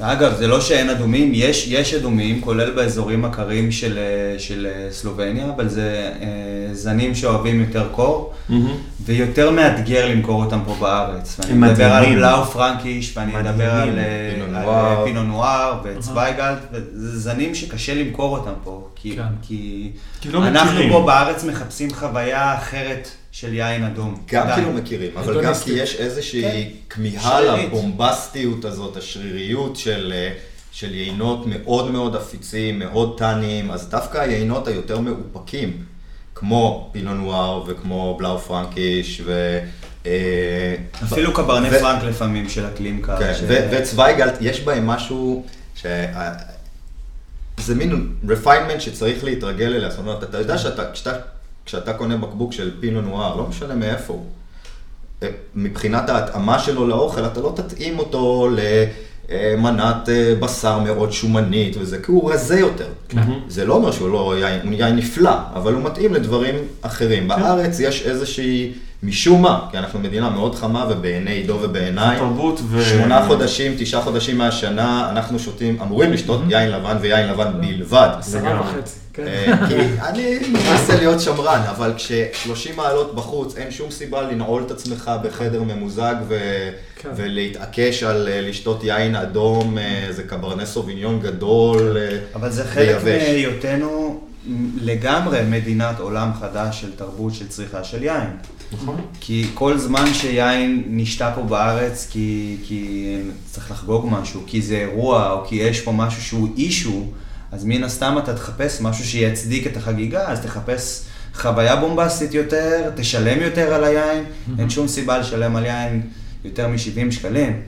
S4: ואגב, זה לא שאין אדומים, יש, יש אדומים, כולל באזורים הקרים של, אה, של אה, סלובניה, אבל זה אה, זנים שאוהבים יותר קור,
S1: מהמם.
S4: ויותר מאתגר למכור אותם פה בארץ. ואני מדבר על. בלאו פרנקיש, ואני
S1: מדהימים.
S4: מדבר על, אה,
S3: פינו נואר.
S4: נואר וצוויגלט, וזה זנים שקשה למכור אותם פה, כי,
S2: כן.
S4: כי,
S1: כי לא
S4: אנחנו
S1: מכירים.
S4: פה בארץ מחפשים חוויה אחרת של יין אדום.
S3: גם. כי לא מכירים, אבל גם. כי יש איזושהי
S4: כן.
S3: כמיהה. לבומבסטיות הזאת, השריריות של, אה, של יינות מאוד מאוד עפיצים, מאוד טניים, אז דווקא היינות היותר מאופקים, כמו פינו נואר וכמו בלאו פרנקיש ו... אה,
S4: אפילו קברני
S3: ו-
S4: פרנק לפעמים של אקלים קר.
S3: כן,
S4: ש-
S3: ו- וצוויגלט, יש בהם משהו ש... זה מין refinement שצריך להתרגל אליה, זאת אומרת, אתה יודע שאתה, כשאתה, כשאתה קונה בקבוק של פינו נואר, לא משנה מאיפה הוא, אה, מבחינת ההתאמה שלו לאוכל, אתה לא תתאים אותו למנת אה, בשר מאוד שומנית וזה, כי הוא רזה יותר. זה לא אומר שהוא לא יין, הוא יין נפלא, אבל הוא מתאים לדברים אחרים. בארץ יש איזושהי, משום מה, כי אנחנו מדינה מאוד חמה ובעיני עידו ובעיניי,
S1: תרבות ו...
S3: שמונה חודשים, תשעה חודשים מהשנה, אנחנו שותים, אמורים לשתות יין לבן ויין לבן בלבד.
S2: עשרה. וחצי, כן.
S3: כי אני מנסה להיות שמרן, אבל כש-30 מעלות בחוץ, אין שום סיבה לנעול את עצמך בחדר ממוזג ו-
S2: כן.
S3: ולהתעקש על אה, לשתות יין אדום, אה, איזה קברנה סוביניון גדול. אה,
S4: אבל זה חלק
S3: ויבש.
S4: מהיותנו לגמרי מדינת עולם חדש של תרבות של צריכה של יין.
S1: נכון.
S4: כי כל זמן שיין נשתה פה בארץ, כי, כי צריך לחגוג משהו, כי זה אירוע, או כי יש פה משהו שהוא אישו, אז מן הסתם אתה תחפש משהו שיצדיק את החגיגה, אז תחפש חוויה בומבסטית יותר, תשלם יותר על היין, אין שום סיבה לשלם על יין יותר מ-70 שקלים.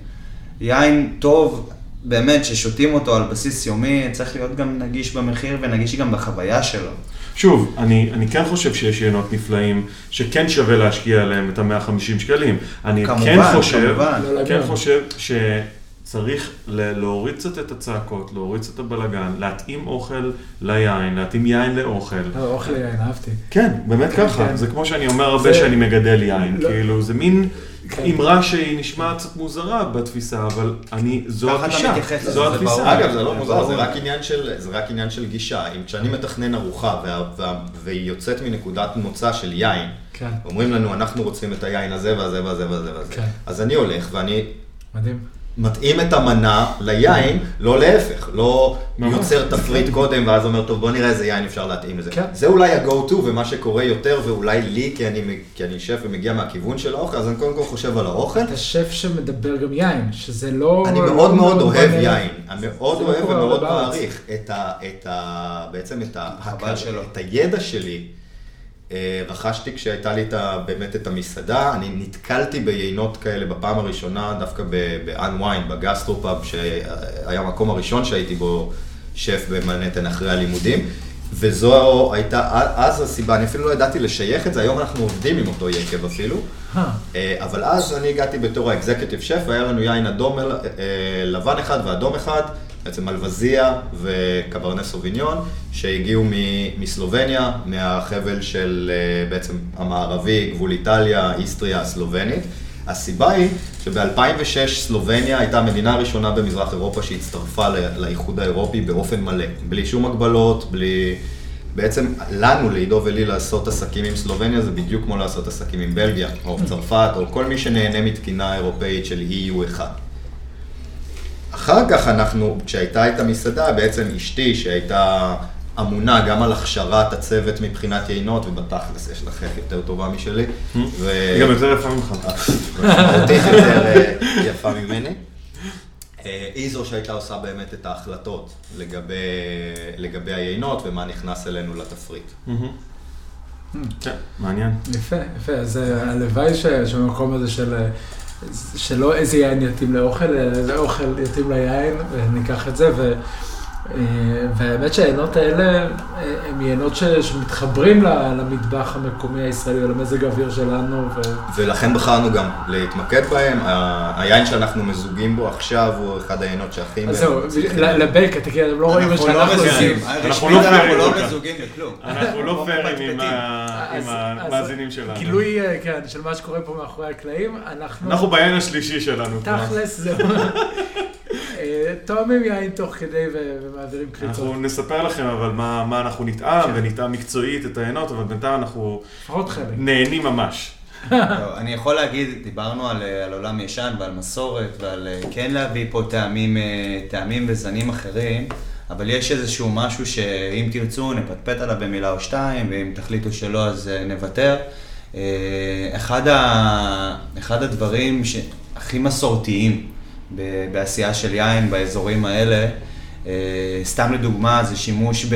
S4: יין טוב, באמת, ששותים אותו על בסיס יומי, צריך להיות גם נגיש במחיר ונגיש גם בחוויה שלו.
S1: שוב, אני, אני כן חושב שיש יינות נפלאים, שכן שווה להשקיע עליהם את ה-150 שקלים. אני
S4: כמובן,
S1: כן חושב,
S4: כמובן.
S1: כן. חושב שצריך ל- להוריד קצת את הצעקות, להוריד קצת את הבלגן, להתאים אוכל ליין, להתאים יין לאוכל.
S2: לא, אוכל יין, אהבתי.
S1: כן, באמת
S2: כן,
S1: ככה.
S2: כן.
S1: זה כמו שאני אומר הרבה
S2: זה-
S1: שאני מגדל יין.
S2: לא-
S1: כאילו, זה מין
S2: כן.
S1: אמרה שהיא נשמעת קצת מוזרה בתפיסה, אבל אני, זו הגישה, זו
S4: זה
S1: התפיסה.
S3: אגב, זה לא מוזר, זה. רק עניין של, זה רק עניין של גישה. אם כשאני מתכנן ארוחה וה, וה, והיא יוצאת מנקודת מוצא של יין,
S2: כן,
S3: אומרים לנו, אנחנו רוצים את היין הזה והזה והזה והזה והזה.
S2: כן.
S3: אז אני הולך ואני
S2: מדהים.
S3: מתאים את המנה ליין, לא להפך, לא. יוצר תפריט קודם ואז אומר, טוב בוא נראה איזה יין אפשר להתאים לזה.
S2: כן.
S3: זה אולי ה-go to ומה שקורה יותר ואולי לי, כי אני, כי אני שף ומגיע מהכיוון של האוכל, אז אני קודם כל חושב על האוכל.
S2: אתה שף שמדבר גם יין, שזה לא...
S3: אני
S2: לא-
S3: מאוד
S2: לא
S3: מאוד
S2: מובן
S3: אוהב. יין, אני מאוד
S2: לא
S3: אוהב ומאוד. מעריך את ה... בעצם. את הידע שלי. אה, רכשתי כשהייתה לי את באמת את המסעדה, אני נתקלתי ביינות כאלה בפעם הראשונה דווקא בווינה, בגסטרופאב, שהיה המקום הראשון שהייתי בו שף במנהטן אחרי הלימודים, וזו הייתה אז הסיבה, אני אפילו לא ידעתי לשייך את זה, היום אנחנו עובדים עם אותו יקב אפילו.
S2: אה,
S3: אה, אבל אז אני הגעתי בתור ה executive chef, והיה לנו יין אדום, לבן אחד ואדום אחד, בעצם מלווזיה וקברנה סוביניון, שהגיעו מסלובניה, מהחבל של אה, בעצם המערבי, גבול איטליה, איסטריה הסלובנית. הסיבה היא שב-2006 סלובניה הייתה המדינה הראשונה במזרח אירופה שהצטרפה לאיחוד האירופי באופן מלא, בלי שום הגבלות, בלי... בעצם לנו, לעידו ולי, לעשות עסקים עם סלובניה זה בדיוק כמו לעשות עסקים עם בלגיה, או צרפת, או כל מי שנהנה מתקינה אירופאית של EU1. אחר כך אנחנו, כשהייתה את המסעדה, בעצם אשתי, שהייתה אמונה גם על הכשרת הצוות מבחינת יינות, ובתכלס יש לה חף יותר טובה משלי. ו-
S1: היא גם יותר יפה ממך.
S3: משמעותית יותר אה, יפה ממני. אה, היא זו שהייתה עושה באמת את ההחלטות לגבי, לגבי היינות ומה נכנס אלינו לתפריט.
S1: כן, מעניין.
S2: יפה, יפה. אז אה, הלוואי שבמקום הזה של... שלא איזה יין יתאים לאוכל, אלא איזה אוכל יתאים ליין, וניקח את זה. ו... אה, והאמת שהיינות האלה אה, הם יינות ש- שמתחברים ל- למטבח המקומי הישראלי, למזג האוויר שלנו. ו...
S3: ולכן בחרנו גם להתמקד בהם. היין שאנחנו מזוגים בו עכשיו הוא אחד היינות שהכי...
S2: אז זהו, לבייק, כאילו, אתם לא רואים
S4: אנחנו לא
S2: שאנחנו עושים.
S4: רשמית
S1: לא
S4: אנחנו לא
S1: כך.
S4: מזוגים לכלום.
S1: אנחנו לא פיירים עם המאזינים שלנו.
S2: גילוי, אה, כן, של מה שקורה פה מאחורי הקלעים, אנחנו...
S1: אנחנו בעין השלישי שלנו.
S2: תכלס, זהו. תואמים יין תוך כדי ומעבירים קריצות.
S1: אנחנו נספר לכם אבל מה מה אנחנו נטעם,
S2: כן.
S1: ונטעם מקצועית את העיינות, אבל בינתיים אנחנו. נהנים ממש.
S4: אני יכול להגיד, דיברנו על, אה, על עולם ישן ועל מסורת ועל אה, כן להביא פה טעמים, אה, טעמים וזנים אחרים, אבל יש איזשהו משהו שאם תרצו נפטפט עליו במילה או שתיים, ואם תחליטו שלא אז נוותר. אחד, ה, אחד הדברים שהכי מסורתיים ב- בעשייה של יין באזורים האלה, אה, סתם לדוגמה, זה שימוש ב,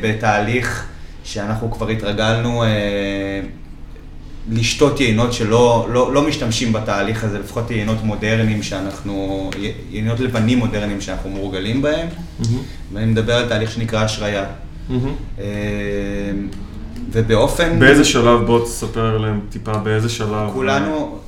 S4: בתהליך שאנחנו כבר התרגלנו אה, לשתות יינות שלא לא, לא משתמשים בתהליך הזה, לפחות יינות מודרניים שאנחנו, יינות לבנים מודרניים שאנחנו מורגלים בהם, ואני מדבר על תהליך שנקרא השריה. אה, ובאופן...
S1: באיזה שלב, בוא תספר להם טיפה באיזה שלב.
S4: כולנו,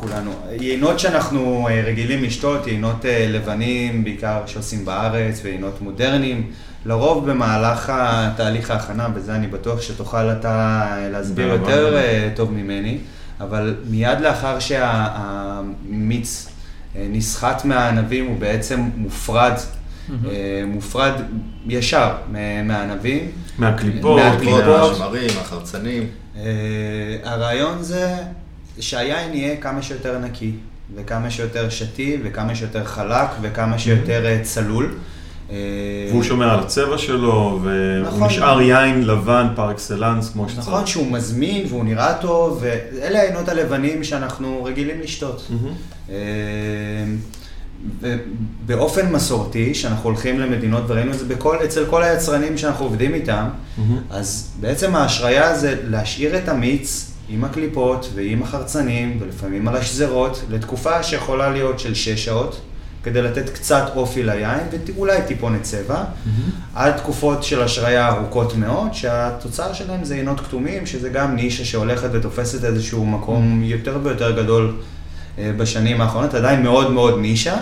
S4: כולנו, יינות שאנחנו אה, רגילים לשתות, יינות אה, לבנים בעיקר שעושים בארץ ויינות מודרניים, לרוב במהלך התהליך ההכנה, וזה אני בטוח שתוכל אתה אה, להסביר. יותר טוב ממני, אבל מיד לאחר שהמיץ נסחט מהענבים הוא בעצם מופרד, אה, מופרד ישר מהענבים.
S1: מהקליפות,
S4: מהקליפות.
S1: מה-
S3: השמרים, החרצנים.
S4: הרעיון זה שהיין יהיה כמה שיותר נקי, וכמה שיותר שתי, וכמה שיותר חלק, וכמה שיותר אה, צלול. אה,
S1: והוא שומר על הצבע שלו, והוא
S4: נכון.
S1: נשאר יין לבן פר אקסלנס כמו שצריך.
S4: נכון שהוא מזמין והוא נראה טוב, ואלה העיינות הלבנים שאנחנו רגילים לשתות. אה, באופן מסורתי, שאנחנו הולכים למדינות, וראינו את זה בכל, אצל כל היצרנים שאנחנו עובדים איתם,
S1: מהמם.
S4: אז בעצם ההשריה זה להשאיר את המיץ עם הקליפות ועם החרצנים, ולפעמים על השזרות, לתקופה שיכולה להיות של שש שעות, כדי לתת קצת אופי ליין, ואולי טיפונת צבע, עד תקופות של השריה ארוכות מאוד, שהתוצר שלהם זה עינות כתומים, שזה גם נישה שהולכת ותופסת איזשהו מקום יותר ויותר גדול אה, בשנים האחרונות, עדיין מאוד מאוד נישה.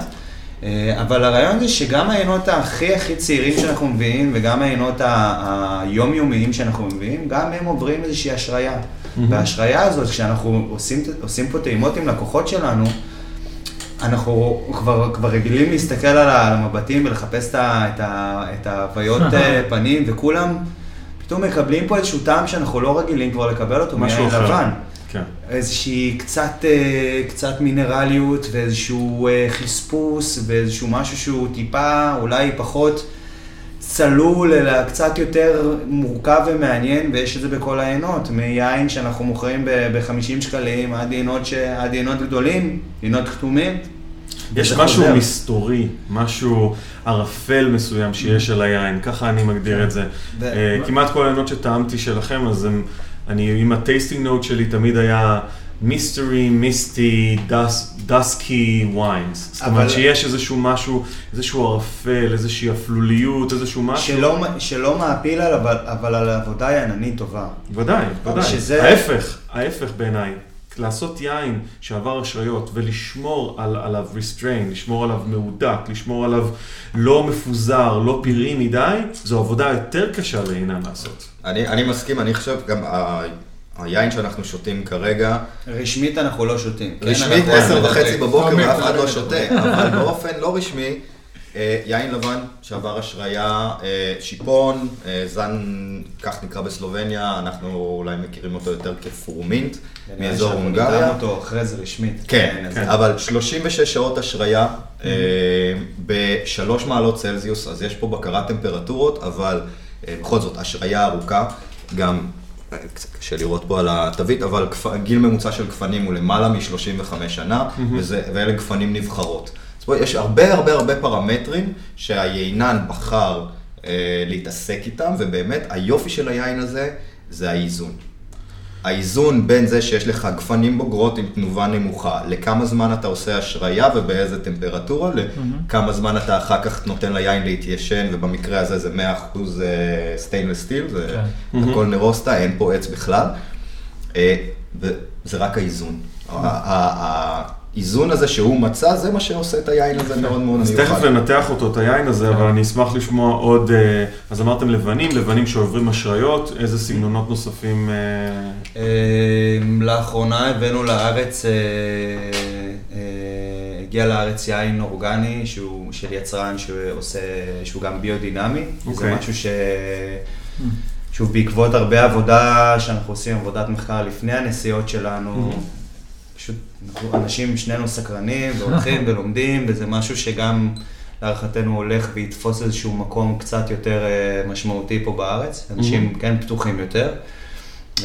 S4: אה, אבל הרעיון זה שגם העיינות הכי הכי צעירים שאנחנו מביאים, וגם העיינות היומיומיים שאנחנו מביאים, גם הם עוברים איזושהי השריה. וההשריה הזאת, כשאנחנו עושים, עושים פה טעימות עם לקוחות שלנו, אנחנו כבר, כבר רגילים להסתכל על המבטים ולחפש את ההוויות אה, פנים, וכולם פתאום מקבלים פה איזשהו טעם שאנחנו לא רגילים כבר לקבל אותו
S1: משהו אחר.
S4: לבן.
S1: כן.
S4: איזושהי קצת, אה, קצת מינרליות ואיזשהו אה, חספוס ואיזשהו משהו שהוא טיפה אולי פחות צלול, אלא קצת יותר מורכב ומעניין, ויש את זה בכל העיינות, מיין שאנחנו מוכרים ב-50 שקלים עד יינות, ש... עד יינות גדולים, יינות כתומים.
S1: יש משהו
S4: חוזר.
S1: מסתורי, משהו ערפל מסוים שיש על היין, ככה אני מגדיר את זה. אה, כמעט כל העיינות שטעמתי שלכם, אז הם, אני עם הטייסטינג נוט שלי תמיד היה מיסטרי, מיסטי, דסקי ויינס. זאת אומרת שיש איזשהו משהו, איזשהו ערפל, איזושהי אפלוליות, איזשהו משהו.
S4: שלא, שלא מעפיל על, אבל, אבל על עבודה יעננית טובה.
S1: ודאי, ודאי.
S4: שזה-
S1: ההפך, ההפך בעיניי. לעשות יין שעבר אשריות ולשמור על, עליו restrain, לשמור עליו מהודק, לשמור עליו לא מפוזר, לא פראי מדי, זו עבודה יותר קשה לעינן לעשות.
S3: אני, אני מסכים, אני חושב גם היין שאנחנו שותים כרגע,
S4: רשמית אנחנו לא שותים. כן?
S3: רשמית
S4: אנחנו-
S3: עשר וחצי בבוקר
S2: לא
S3: ואף אחד לא
S2: מדברים.
S3: שותה, אבל באופן לא רשמי, אה, יין לבן שעבר השריה, אה, שיפון, אה, זן, כך נקרא בסלובניה, אנחנו אולי מכירים אותו יותר כפורמינט, מאזור
S4: שאנחנו
S3: הונגריה.
S4: נטעם אותו אחרי זה רשמית.
S3: כן, כן, אבל 36 שעות השריה בשלוש מעלות צלזיוס, אז יש פה בקרת טמפרטורות, אבל בכל זאת, השריה ארוכה, גם קצת קשה לראות פה על התווית, אבל גיל ממוצע של גפנים הוא למעלה מ-35 שנה, וזה, ואלה גפנים נבחרות. אז פה יש הרבה הרבה הרבה פרמטרים שהיינן בחר אה, להתעסק איתם, ובאמת היופי של היין הזה זה האיזון. האיזון בין זה שיש לך גפנים בוגרות עם תנובה נמוכה, לכמה זמן אתה עושה השריה ובאיזה טמפרטורה, לכמה זמן אתה אחר כך נותן ליין להתיישן, ובמקרה הזה זה 100% stainless steel, זה
S2: כן.
S3: הכל נרוסטה, אין פה עץ בכלל. אה, וזה רק האיזון. האיזון הזה שהוא מצא, זה מה שעושה את היין הזה מאוד מאוד
S1: אז
S3: מיוחד.
S1: תכף ננתח אותו, את היין הזה, אבל אני אשמח לשמוע עוד, אה, אז אמרתם לבנים, לבנים שעוברים אשריות, איזה סגנונות נוספים, אה,
S4: אה, לאחרונה הבאנו לארץ, אה, הגיע לארץ יין אורגני שהוא של יצרן שעושה, שהוא גם ביודינמי. זה
S1: אוקיי.
S4: משהו ש... שוב, בעקבות הרבה עבודה שאנחנו עושים, עבודת מחקר לפני הנסיעות שלנו, פשוט אנשים, שנינו סקרנים והולכים ולומדים, וזה משהו שגם להערכתנו הולך ויתפוס איזשהו מקום קצת יותר אה, משמעותי פה בארץ. אנשים כן פתוחים יותר.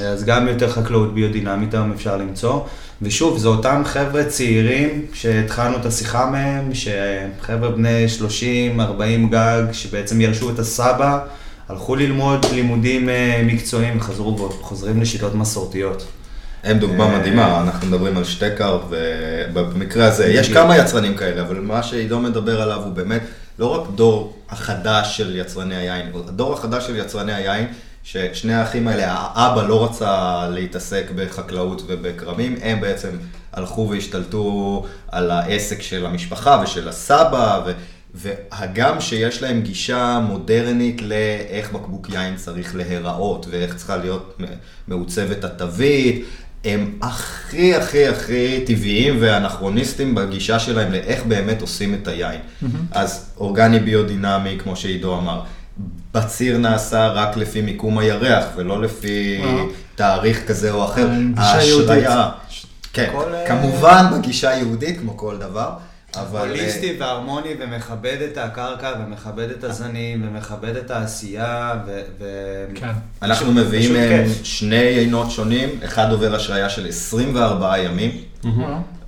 S4: אז גם יותר חקלאות ביודינמית היום אפשר למצוא. ושוב, זה אותם חבר'ה צעירים שהתחלנו את השיחה מהם, שחבר'ה בני 30, 40 גג, שבעצם ירשו את הסבא, הלכו ללמוד לימודים אה, מקצועיים וחזרו וחוזרים לשיטות מסורתיות.
S3: הם דוגמה
S4: אה,
S3: מדהימה, אנחנו מדברים על שטקר, ובמקרה הזה יש. כמה יצרנים כאלה, אבל מה שעידו מדבר עליו הוא באמת לא רק דור החדש של יצרני היין, הדור החדש של יצרני היין, ששני האחים האלה, האבא לא רצה להתעסק בחקלאות ובכרמים, הם בעצם הלכו והשתלטו על העסק של המשפחה ושל הסבא, ו... והגם שיש להם גישה מודרנית לאיך בקבוק יין צריך להיראות ואיך צריכה להיות מעוצבת התווית, הם הכי הכי הכי טבעיים ואנכרוניסטים בגישה שלהם לאיך באמת עושים את היין. אז אורגני ביודינמי, כמו שעידו אמר, בציר נעשה רק לפי מיקום הירח ולא לפי
S2: אה.
S3: תאריך כזה או אחר.
S2: גישה יהודית.
S3: כן,
S4: כל, אה,
S3: כמובן בגישה יהודית כמו כל דבר. אבל... אה,
S4: הוליסטי והרמוני ומכבד את הקרקע ומכבד את הזנים ומכבד את העשייה ו... ו...
S2: כן.
S3: אנחנו
S4: פשוט-
S3: מביאים. שני יינות שונים, אחד עובר השריה של 24 ימים,
S2: אה,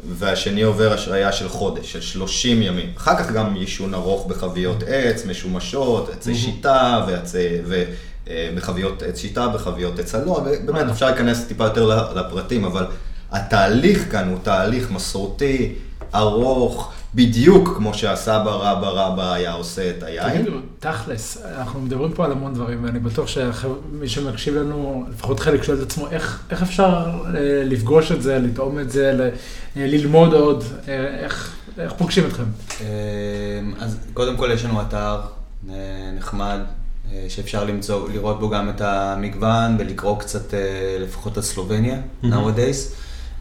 S3: והשני עובר השריה של חודש, של 30 ימים. אחר כך גם יישון ארוך בחביות עץ, משומשות, עצי שיטה, ועצי, ו, אה, בחביות עץ שיטה, בחביות עץ אלון, ובאמת אפשר להיכנס טיפה יותר לפרטים, אבל התהליך כאן הוא תהליך מסורתי, ארוך, בדיוק כמו שהסבא רבא רבא היה עושה את היין.
S2: תגידו, תכלס, אנחנו מדברים פה על המון דברים, ואני בטוח שמי שמקשיב לנו, לפחות חלק שואל את עצמו, איך, איך אפשר אה, לפגוש את זה, לטעום את זה, ל, אה, ללמוד עוד, אה, איך, איך פוגשים אתכם?
S4: אמ, אז קודם כל יש לנו אתר אה, נחמד, שאפשר למצוא, לראות בו גם את המגוון ולקרוא קצת לפחות על סלובניה, nowadays.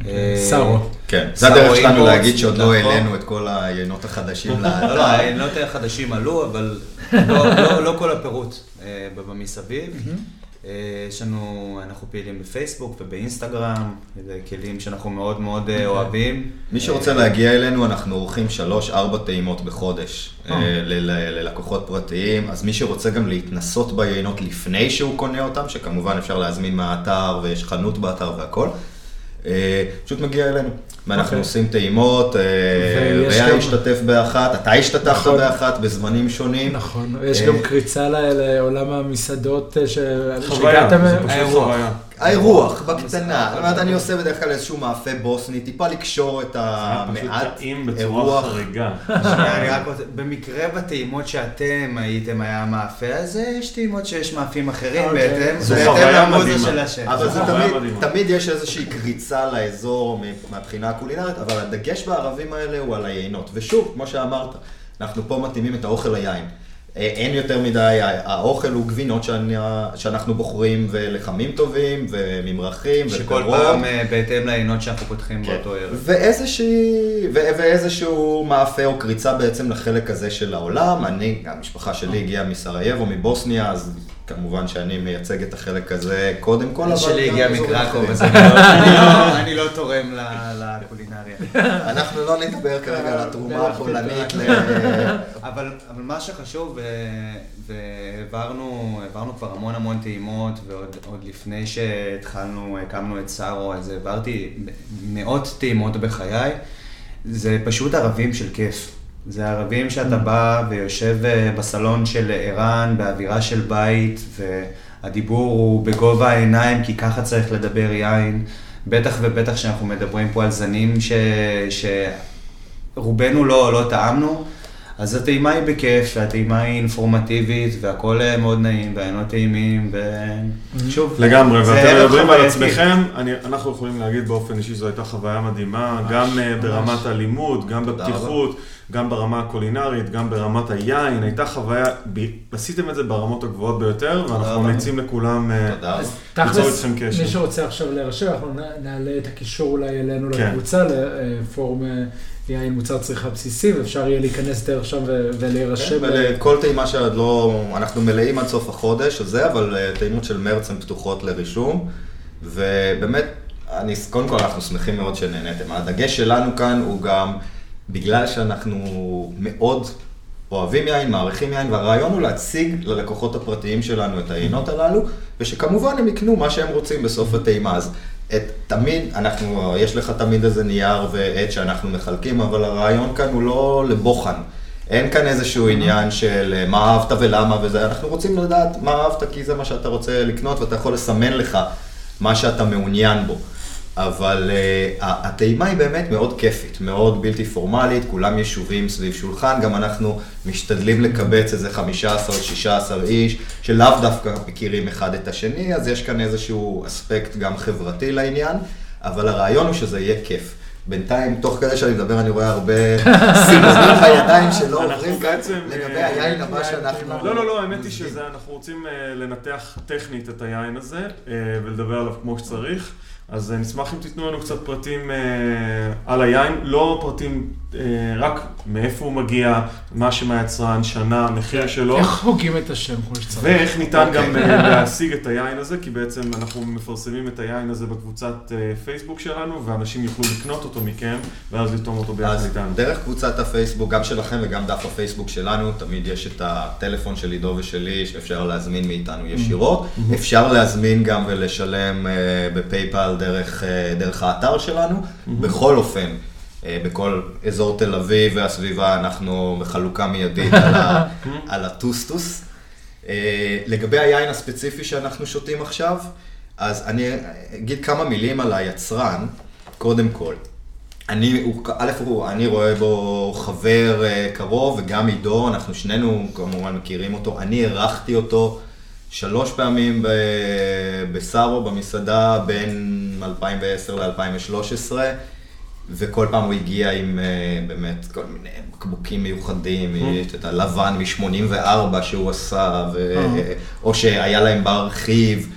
S4: אה,
S2: סארו.
S3: כן, זה הדרך שלנו להגיד שעוד לא
S4: נכון.
S3: העלינו את כל היינות החדשים
S4: לא, לא,
S3: לאתר.
S4: העיינות החדשים עלו, אבל לא, לא, לא כל הפירוט אה, מסביב. אה, יש לנו, אנחנו פעילים בפייסבוק ובאינסטגרם, זה כלים שאנחנו מאוד מאוד אה, אוהבים.
S3: מי שרוצה להגיע אלינו, אנחנו עורכים שלוש-ארבע טעימות בחודש ל- ללקוחות פרטיים, אז מי שרוצה גם להתנסות ביינות לפני שהוא קונה אותם, שכמובן אפשר להזמין מהאתר ויש חנות באתר והכל, פשוט מגיע אלינו. ואנחנו
S2: אוקיי.
S3: עושים טעימות, אה,
S2: ויש
S3: ריאה
S2: גם-
S3: השתתף באחת, אתה השתתפת
S2: נכון.
S3: באחת בזמנים שונים.
S2: נכון, יש
S3: אה,
S2: גם קריצה ל- לעולם המסעדות אה, ש-
S1: חוויה. זה פשוט. חוויה.
S3: האירוח. בקטנה. זאת אומרת, אני עושה בדרך כלל איזשהו מאפה בוסני, טיפה לקשור את
S1: זה פשוט
S3: המעט
S1: טעים בצורה
S3: אירוח.
S1: חריגה.
S4: במקרה בטעימות שאתם הייתם היה מאפה, אז אה, יש טעימות שיש מאפים אחרים
S2: אוקיי.
S4: בהתאם בהתאם
S1: חוויה
S4: למוזה
S1: מדהימה.
S4: של השם.
S3: אבל
S1: זה
S3: זה תמיד, יש איזושהי קריצה לאזור מהבחינה הקולינרית, אבל הדגש בערבים האלה הוא על היינות. ושוב, כמו שאמרת, אנחנו פה מתאימים את האוכל ליין. אה, אין יותר מדי, האוכל הוא גבינות שאני- שאנחנו בוחרים, ולחמים טובים, וממרחים,
S4: שכל
S3: ופירות.
S4: פעם אה, בהתאם לעינות שאנחנו פותחים
S3: כן.
S4: באותו ערב.
S3: ואיזושהי, ו- ואיזשהו מאפה או קריצה בעצם לחלק הזה של העולם. אני, המשפחה שלי הגיעה מסרייבו, מבוסניה, אז כמובן שאני מייצג את החלק הזה קודם כל, אבל
S4: שלי הגיע מקרקוב. אז אני לא- לא- אני לא תורם לקולינריה.
S3: אנחנו לא נדבר כרגע על התרומה
S2: בערך
S3: הפולנית ל...
S4: אבל, מה שחשוב, והעברנו העברנו כבר המון המון טעימות, ועוד עוד לפני שהתחלנו, הקמנו את סארו, אז העברתי מאות טעימות בחיי, זה פשוט ערבים של כיף. זה ערבים שאתה בא ויושב אה, בסלון של ערן, באווירה של בית, והדיבור הוא בגובה העיניים, כי ככה צריך לדבר יין. בטח ובטח שאנחנו מדברים פה על זנים ש... ש... רובנו לא, לא טעמנו, אז הטעימה היא בכיף, והטעימה היא אינפורמטיבית, והכל אה, מאוד נעים, והעיינות טעימים, ושוב,
S1: לגמרי,
S4: זה
S1: ואתם מדברים על. עצמכם, אני, אנחנו יכולים להגיד באופן אישי שזו הייתה חוויה מדהימה, גם אה, ברמת הלימוד, גם בפתיחות, גם ברמה הקולינרית, גם ברמת היין, הייתה חוויה, עשיתם את זה ברמות הגבוהות ביותר, ואנחנו. ממליצים לכולם אה, ליצור
S2: תכלס,
S1: איתכם קשר.
S2: מי שרוצה עכשיו להירשם, אנחנו נעלה את הקישור אולי אלינו
S1: כן.
S2: לקבוצה, לפורום אה, יין מוצר צריכה בסיסי, ואפשר יהיה להיכנס דרך שם ולהירשם.
S3: כן, ולכל טעימה שעוד לא, אנחנו מלאים עד סוף החודש הזה, אבל אה, טעימות של מרץ הן פתוחות לרישום, ובאמת, אני, קודם כל אנחנו שמחים מאוד שנהניתם. הדגש שלנו כאן הוא גם, בגלל שאנחנו מאוד אוהבים יין, מעריכים יין, והרעיון הוא להציג ללקוחות הפרטיים שלנו את היינות הללו, ושכמובן הם יקנו מה שהם רוצים בסוף הטעימה. אז את, תמיד, אנחנו, יש לך תמיד איזה נייר ועט שאנחנו מחלקים, אבל הרעיון כאן הוא לא לבוחן. אין כאן איזשהו עניין של אה, מה אהבת ולמה וזה, אנחנו רוצים לדעת מה אהבת כי זה מה שאתה רוצה לקנות ואתה יכול לסמן לך מה שאתה מעוניין בו. אבל uh, הטעימה היא באמת מאוד כיפית, מאוד בלתי פורמלית, כולם ישובים סביב שולחן, גם אנחנו משתדלים לקבץ איזה 15-16 איש, שלאו דווקא מכירים אחד את השני, אז יש כאן איזשהו אספקט גם חברתי לעניין, אבל הרעיון הוא שזה יהיה כיף. בינתיים, תוך כדי שאני מדבר, אני רואה הרבה סימנים בידיים שלא עוברים לגבי
S1: אה,
S3: היין הבא שאנחנו...
S1: לא, לא, לא, האמת היא שזה, אנחנו רוצים אה, לנתח טכנית את היין הזה ולדבר עליו כמו שצריך. אז אה, נשמח אם תיתנו לנו קצת פרטים אה, על היין, לא פרטים, רק מאיפה הוא מגיע, מה שם היצרן, שנה, מחיר שלו.
S2: איך הוגים את השם כמו שצריך?
S1: ואיך ניתן
S3: אוקיי.
S1: גם אה, להשיג את היין הזה, כי בעצם אנחנו מפרסמים את היין הזה בקבוצת אה, פייסבוק שלנו, ואנשים יוכלו לקנות אותו מכם, ואז לטעום אותו ביחד
S3: אז
S1: איתנו.
S3: דרך קבוצת הפייסבוק, גם שלכם וגם דף הפייסבוק שלנו, תמיד יש את הטלפון של עידו ושלי, שאפשר להזמין מאיתנו ישירות. אפשר להזמין גם ולשלם אה, בפייפל דרך, אה, דרך האתר שלנו. בכל אופן, אה, בכל אזור תל אביב והסביבה אנחנו בחלוקה מיידית על, ה, על הטוסטוס. אה, לגבי היין הספציפי שאנחנו שותים עכשיו, אז אני אגיד כמה מילים על היצרן, קודם כל. אני, הוא, א', הוא, אני רואה בו חבר אה, קרוב, וגם עידו, אנחנו שנינו כמובן מכירים אותו. אני אירחתי אותו שלוש פעמים ב- בסארו, במסעדה, בין 2010 ל-2013, וכל פעם הוא הגיע עם אה, באמת כל מיני בקבוקים מיוחדים,
S2: Mm.
S3: את הלבן מ-84 שהוא עשה, ו...
S2: אה.
S3: או שהיה להם בארכיב.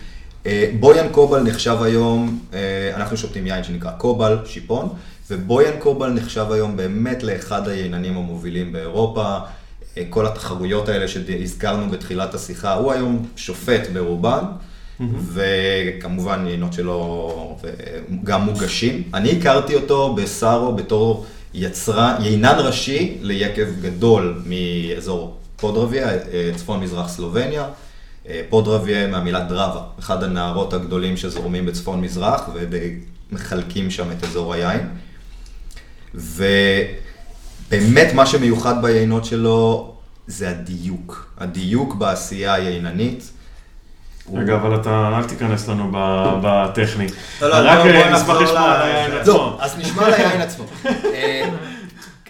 S3: אה, בויאן קובל נחשב היום, אה, אנחנו שותים יין שנקרא קובל, שיפון, ובויאן קובל נחשב היום באמת לאחד הייננים המובילים באירופה. כל התחרויות האלה שהזכרנו בתחילת השיחה, הוא היום שופט ברובן, וכמובן יינות שלו גם מוגשים. אני הכרתי אותו בסארו בתור יצרה, יינן ראשי ליקב גדול מאזור פודרביה, אה, צפון מזרח סלובניה. אה, פודרביה מהמילה דרבה, אחד הנהרות הגדולים שזורמים בצפון מזרח ומחלקים שם את אזור היין. ובאמת מה שמיוחד ביינות שלו זה הדיוק, הדיוק בעשייה הייננית.
S1: רגע, אבל אתה, אל תיכנס לנו ב- בטכני.
S4: לא, לא,
S1: רק
S4: בוא- בוא
S1: אה, נשמח
S4: נחזור
S1: לשמוע על היין
S4: זה.
S1: עצמו.
S3: לא, אז נשמע על היין עצמו. אה,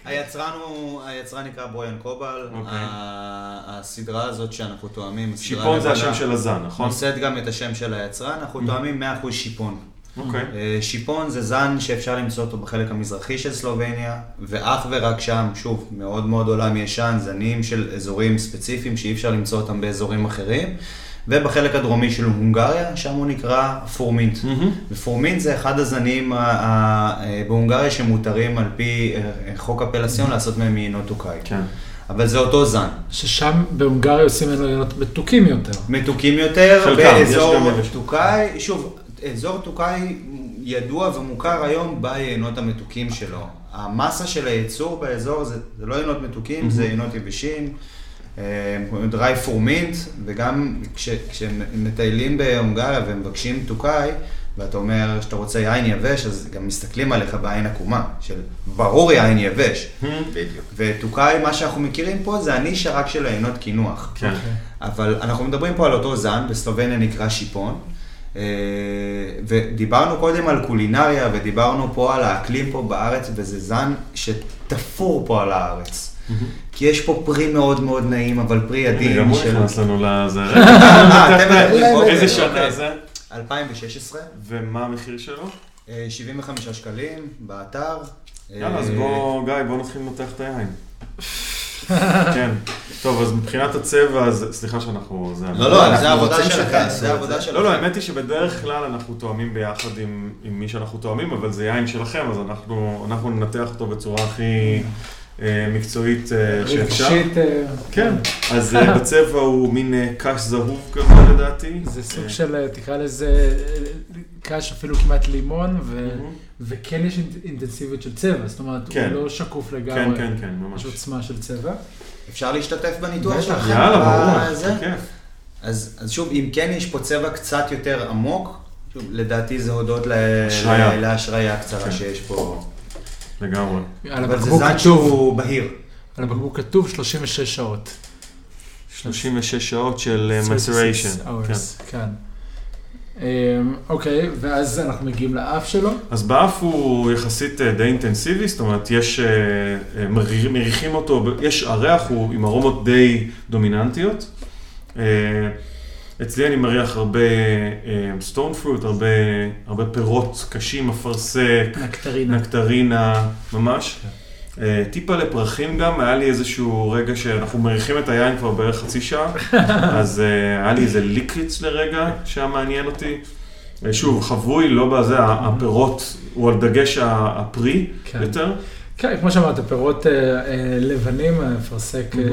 S4: היצרן הוא, היצרן נקרא בויאן קובל,
S1: אוקיי.
S4: ה- הסדרה הזאת שאנחנו תואמים, הסדרה
S1: שיפון זה השם של הזן, נכון?
S4: נושאת גם את השם של היצרן, אנחנו תואמים 100% שיפון.
S1: אוקיי.
S4: אה, שיפון זה זן שאפשר למצוא אותו בחלק המזרחי של סלובניה, ואך ורק שם, שוב, מאוד מאוד עולם ישן, זנים של אזורים ספציפיים שאי אפשר למצוא אותם באזורים אחרים, ובחלק הדרומי של הונגריה, שם הוא נקרא פורמינט.
S1: מהמם.
S4: ופורמינט זה אחד הזנים ה- ה- אה, בהונגריה שמותרים על פי אה, חוק הפלסיון לעשות מהם יינות טוקאי.
S1: כן.
S4: אבל זה אותו זן.
S2: ששם בהונגריה עושים ממנו יינות מתוקים יותר.
S4: מתוקים יותר,
S1: חלקם,
S4: באזור טוקאי, שוב, אזור טוקאי ידוע ומוכר היום ביינות המתוקים שלו. המסה של הייצור באזור זה, זה לא יינות מתוקים, זה יינות יבשים, דרי פורמינט, וגם כש, כשמטיילים בהונגריה ומבקשים טוקאי, ואתה אומר שאתה רוצה יין יבש, אז גם מסתכלים עליך בעין עקומה, של ברור יין יבש.
S3: בדיוק.
S4: וטוקאי, מה שאנחנו מכירים פה זה הנישה רק של היינות קינוח.
S1: כן.
S4: אבל אנחנו מדברים פה על אותו זן, בסלובניה נקרא שיפון. אה, ודיברנו קודם על קולינריה, ודיברנו פה על האקלים פה בארץ, וזה זן שתפור פה על הארץ. כי יש פה פרי מאוד מאוד נעים, אבל פרי עדין
S1: גם הוא. נכנס לנו לזה.
S4: אה, אוקיי,
S1: איזה שנה
S4: אוקיי.
S1: זה?
S4: 2016,
S1: ומה המחיר שלו?
S4: אה, 75 שקלים באתר.
S1: יאללה, אז
S4: אה,
S1: בוא, גיא, בוא נתחיל לנתח את היין. כן. טוב, אז מבחינת הצבע, אז סליחה שאנחנו... זה-
S3: לא, לא,
S4: זה העבודה שלכם, זה העבודה. שלכם.
S1: לא, לא, האמת היא שבדרך כלל אנחנו תואמים ביחד עם, עם מי שאנחנו תואמים, אבל זה יין שלכם, אז אנחנו, אנחנו ננתח אותו בצורה הכי אה, מקצועית אה, שאפשר.
S2: רגשית, אה,
S1: כן, אז אה, בצבע הוא מין אה, קש זהוב כזה לדעתי.
S2: זה סוג
S1: אה,
S2: של, אה, תקרא לזה, אה, קש אפילו כמעט לימון, ו-. וכן יש אינט- אינטנסיביות של צבע, זאת אומרת,
S1: כן.
S2: הוא לא שקוף
S1: כן,
S2: לגמרי,
S1: כן, כן, ממש.
S2: יש עוצמה של צבע.
S4: אפשר להשתתף בניתוח. שלכם?
S1: יאללה, ברור? כיף.
S4: אז, אז שוב, אם כן יש פה צבע קצת יותר עמוק, שוב, לדעתי זה הודות להשריה הקצרה
S1: כן.
S4: שיש פה.
S1: לגמרי.
S2: על
S4: אבל זה
S2: כתוב,
S4: שהוא בהיר.
S2: על הבקבוק כתוב 36 שעות.
S1: 36 שעות של אה,
S2: 36
S1: maturation.
S2: hours,
S1: כן.
S2: כן. אמ, אוקיי, ואז אנחנו מגיעים לאף שלו.
S1: אז באף הוא יחסית אה, די אינטנסיבי, זאת אומרת, יש, אה, אה, מריחים- אותו, יש, הריח הוא עם ארומות די דומיננטיות. אצלי אני מריח הרבה סטון פרוט, הרבה, הרבה פירות קשים, אפרסק,
S2: נקטרינה.
S1: נקטרינה, ממש. אה, טיפה לפרחים גם, היה לי איזשהו רגע שאנחנו מריחים את היין כבר בערך חצי שעה, אז אה, היה לי איזה ליקריץ לרגע שהיה מעניין אותי. אה, שוב, חבוי, לא בזה, הפירות הוא על דגש הפרי
S2: כן.
S1: יותר.
S2: כן, כמו שאמרת, פירות אה, אה, לבנים, אפרסק אה,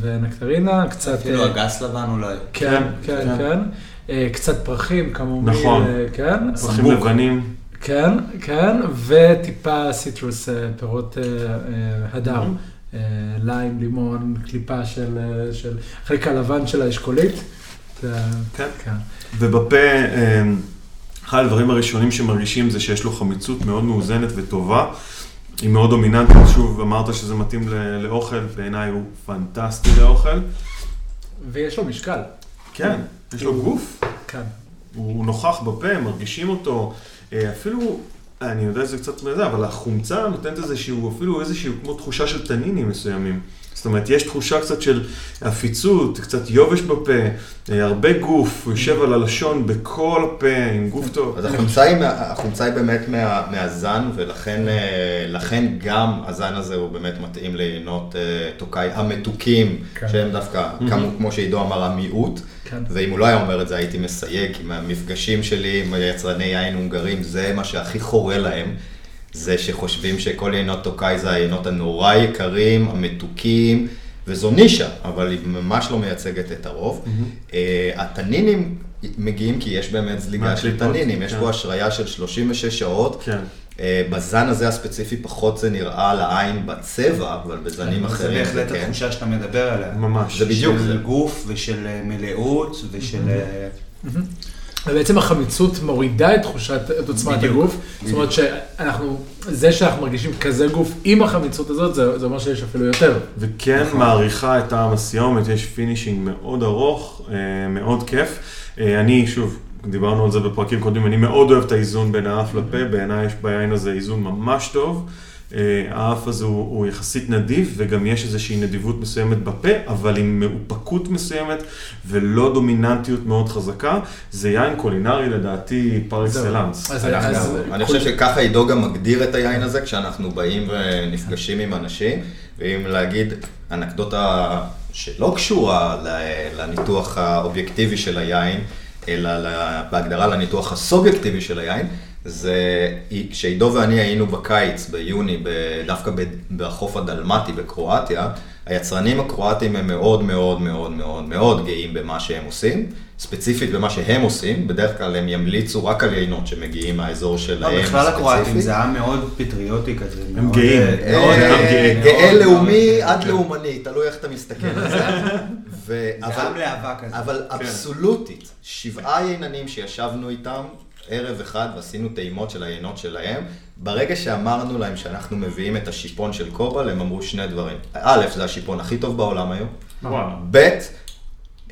S2: ונקטרינה, קצת...
S4: אפילו הגס לבן אולי.
S2: כן,
S1: כן,
S2: כן,
S1: כן.
S2: כן. קצת פרחים, כמומיל,
S1: נכון.
S2: כן.
S1: פרחים. לבנים.
S2: כן, כן, וטיפה סיטרוס, פירות הדר. ליים, לימון, קליפה של, של חלק הלבן של האשכולית.
S1: כן.
S2: כן.
S1: ובפה, אחד הדברים הראשונים שמרגישים זה שיש לו חמיצות מאוד מאוזנת וטובה. היא מאוד דומיננטית, שוב, אמרת שזה מתאים לאוכל, בעיניי הוא פנטסטי לאוכל.
S2: ויש לו משקל.
S1: כן, יש לו גוף,
S2: כן.
S1: הוא נוכח בפה, מרגישים אותו, אה, אפילו אני יודע שזה קצת מזה, אבל החומצה נותנת איזשהו, אפילו איזשהו כמו תחושה של תנינים מסוימים. זאת אומרת, יש תחושה קצת של עפיצות, קצת יובש בפה, אה, הרבה גוף, הוא יושב על הלשון בכל הפה, עם גוף טוב.
S3: אז החומצה היא, מה- החומצה היא באמת מה, מהזן, ולכן אה, גם הזן הזה הוא באמת מתאים ליינות אה, טוקאי המתוקים,
S2: כן.
S3: שהם דווקא, כמו, כמו שעידו אמר, המיעוט.
S2: כן.
S3: ואם הוא לא היה אומר את זה, הייתי מסייג, כי מהמפגשים שלי עם יצרני יין הונגרים, זה מה שהכי חורה להם. זה שחושבים שכל יינות טוקאי זה היינות הנורא יקרים, המתוקים, וזו נישה, אבל היא ממש לא מייצגת את הרוב. אה, התנינים מגיעים כי יש באמת זליגה של תנינים, יש
S1: כן.
S3: פה השריה של 36 שעות.
S1: כן.
S3: אה, בזן הזה הספציפי פחות זה נראה לעין בצבע, אבל בזנים
S4: זה
S3: אחרים זה
S4: בהחלט
S3: כן.
S4: התחושה שאתה מדבר עליה.
S1: ממש.
S3: זה בדיוק זה.
S4: של גוף ושל אה, מלאות ושל...
S2: ובעצם החמיצות מורידה את תחושת, את עוצמת
S4: בדיוק,
S2: הגוף. זאת אומרת שאנחנו, זה שאנחנו מרגישים כזה גוף עם החמיצות הזאת, זה, זה אומר שיש אפילו יותר.
S1: וכן
S4: נכון.
S1: מעריכה את טעם הסיומת, יש finishing מאוד ארוך, אה, מאוד כיף. אה, אני, שוב, דיברנו על זה בפרקים קודמים, אני מאוד אוהב את האיזון בין האף לפה, בעיניי יש ביין הזה איזון ממש טוב. אה, האף הזה הוא, הוא יחסית נדיב, וגם יש איזושהי נדיבות מסוימת בפה, אבל עם מאופקות מסוימת ולא דומיננטיות מאוד חזקה. זה יין קולינרי לדעתי פר. אקסלנס.
S3: אני חושב שככה עידו גם מגדיר את היין הזה כשאנחנו באים ונפגשים עם אנשים, ואם להגיד אנקדוטה שלא קשורה לניתוח האובייקטיבי של היין, אלא בהגדרה לניתוח הסובייקטיבי של היין, זה כשעידו ואני היינו בקיץ, ביוני, ב- דווקא ב- בחוף הדלמטי בקרואטיה, היצרנים הקרואטים הם מאוד מאוד מאוד מאוד מאוד גאים במה שהם עושים, ספציפית במה שהם עושים, בדרך כלל הם ימליצו רק על יינות שמגיעים מהאזור שלהם
S4: לא, בכלל הקרואטים. זה היה מאוד פטריוטי כזה.
S1: הם
S4: מאוד,
S1: גאים.
S4: אה,
S3: אה,
S4: אה,
S1: גאה.
S3: לאומי
S4: מאוד.
S3: עד לאומני, תלוי איך אתה מסתכל על זה. ו-
S4: זה
S3: אבל-
S4: עם להבה כזה.
S3: אבל אבסולוטית, שבעה ייננים שישבנו איתם ערב אחד ועשינו טעימות של היינות שלהם, ברגע שאמרנו להם שאנחנו מביאים את השיפון של קובל, הם אמרו שני דברים. א', זה השיפון הכי טוב בעולם היום. ב',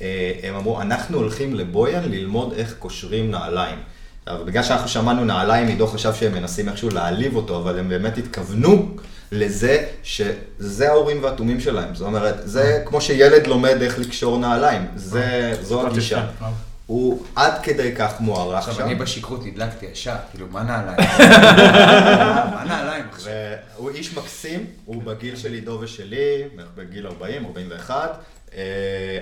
S3: אה, הם אמרו, אנחנו הולכים לבויאן ללמוד איך קושרים נעליים. אבל בגלל שאנחנו שמענו נעליים, עידו חשב שהם מנסים איכשהו להעליב אותו, אבל הם באמת התכוונו לזה שזה ההורים והתומים שלהם. זאת אומרת, זה כמו שילד לומד איך לקשור נעליים, זה, זו הגישה. הוא עד כדי כך מוערך
S5: עכשיו,
S3: שם.
S5: אני בשכרות נדלקתי ישר, כאילו, מה נעליים? מה נעליים עכשיו?
S3: והוא איש מקסים, הוא בגיל של עידו ושלי, בגיל 40, 41, אה,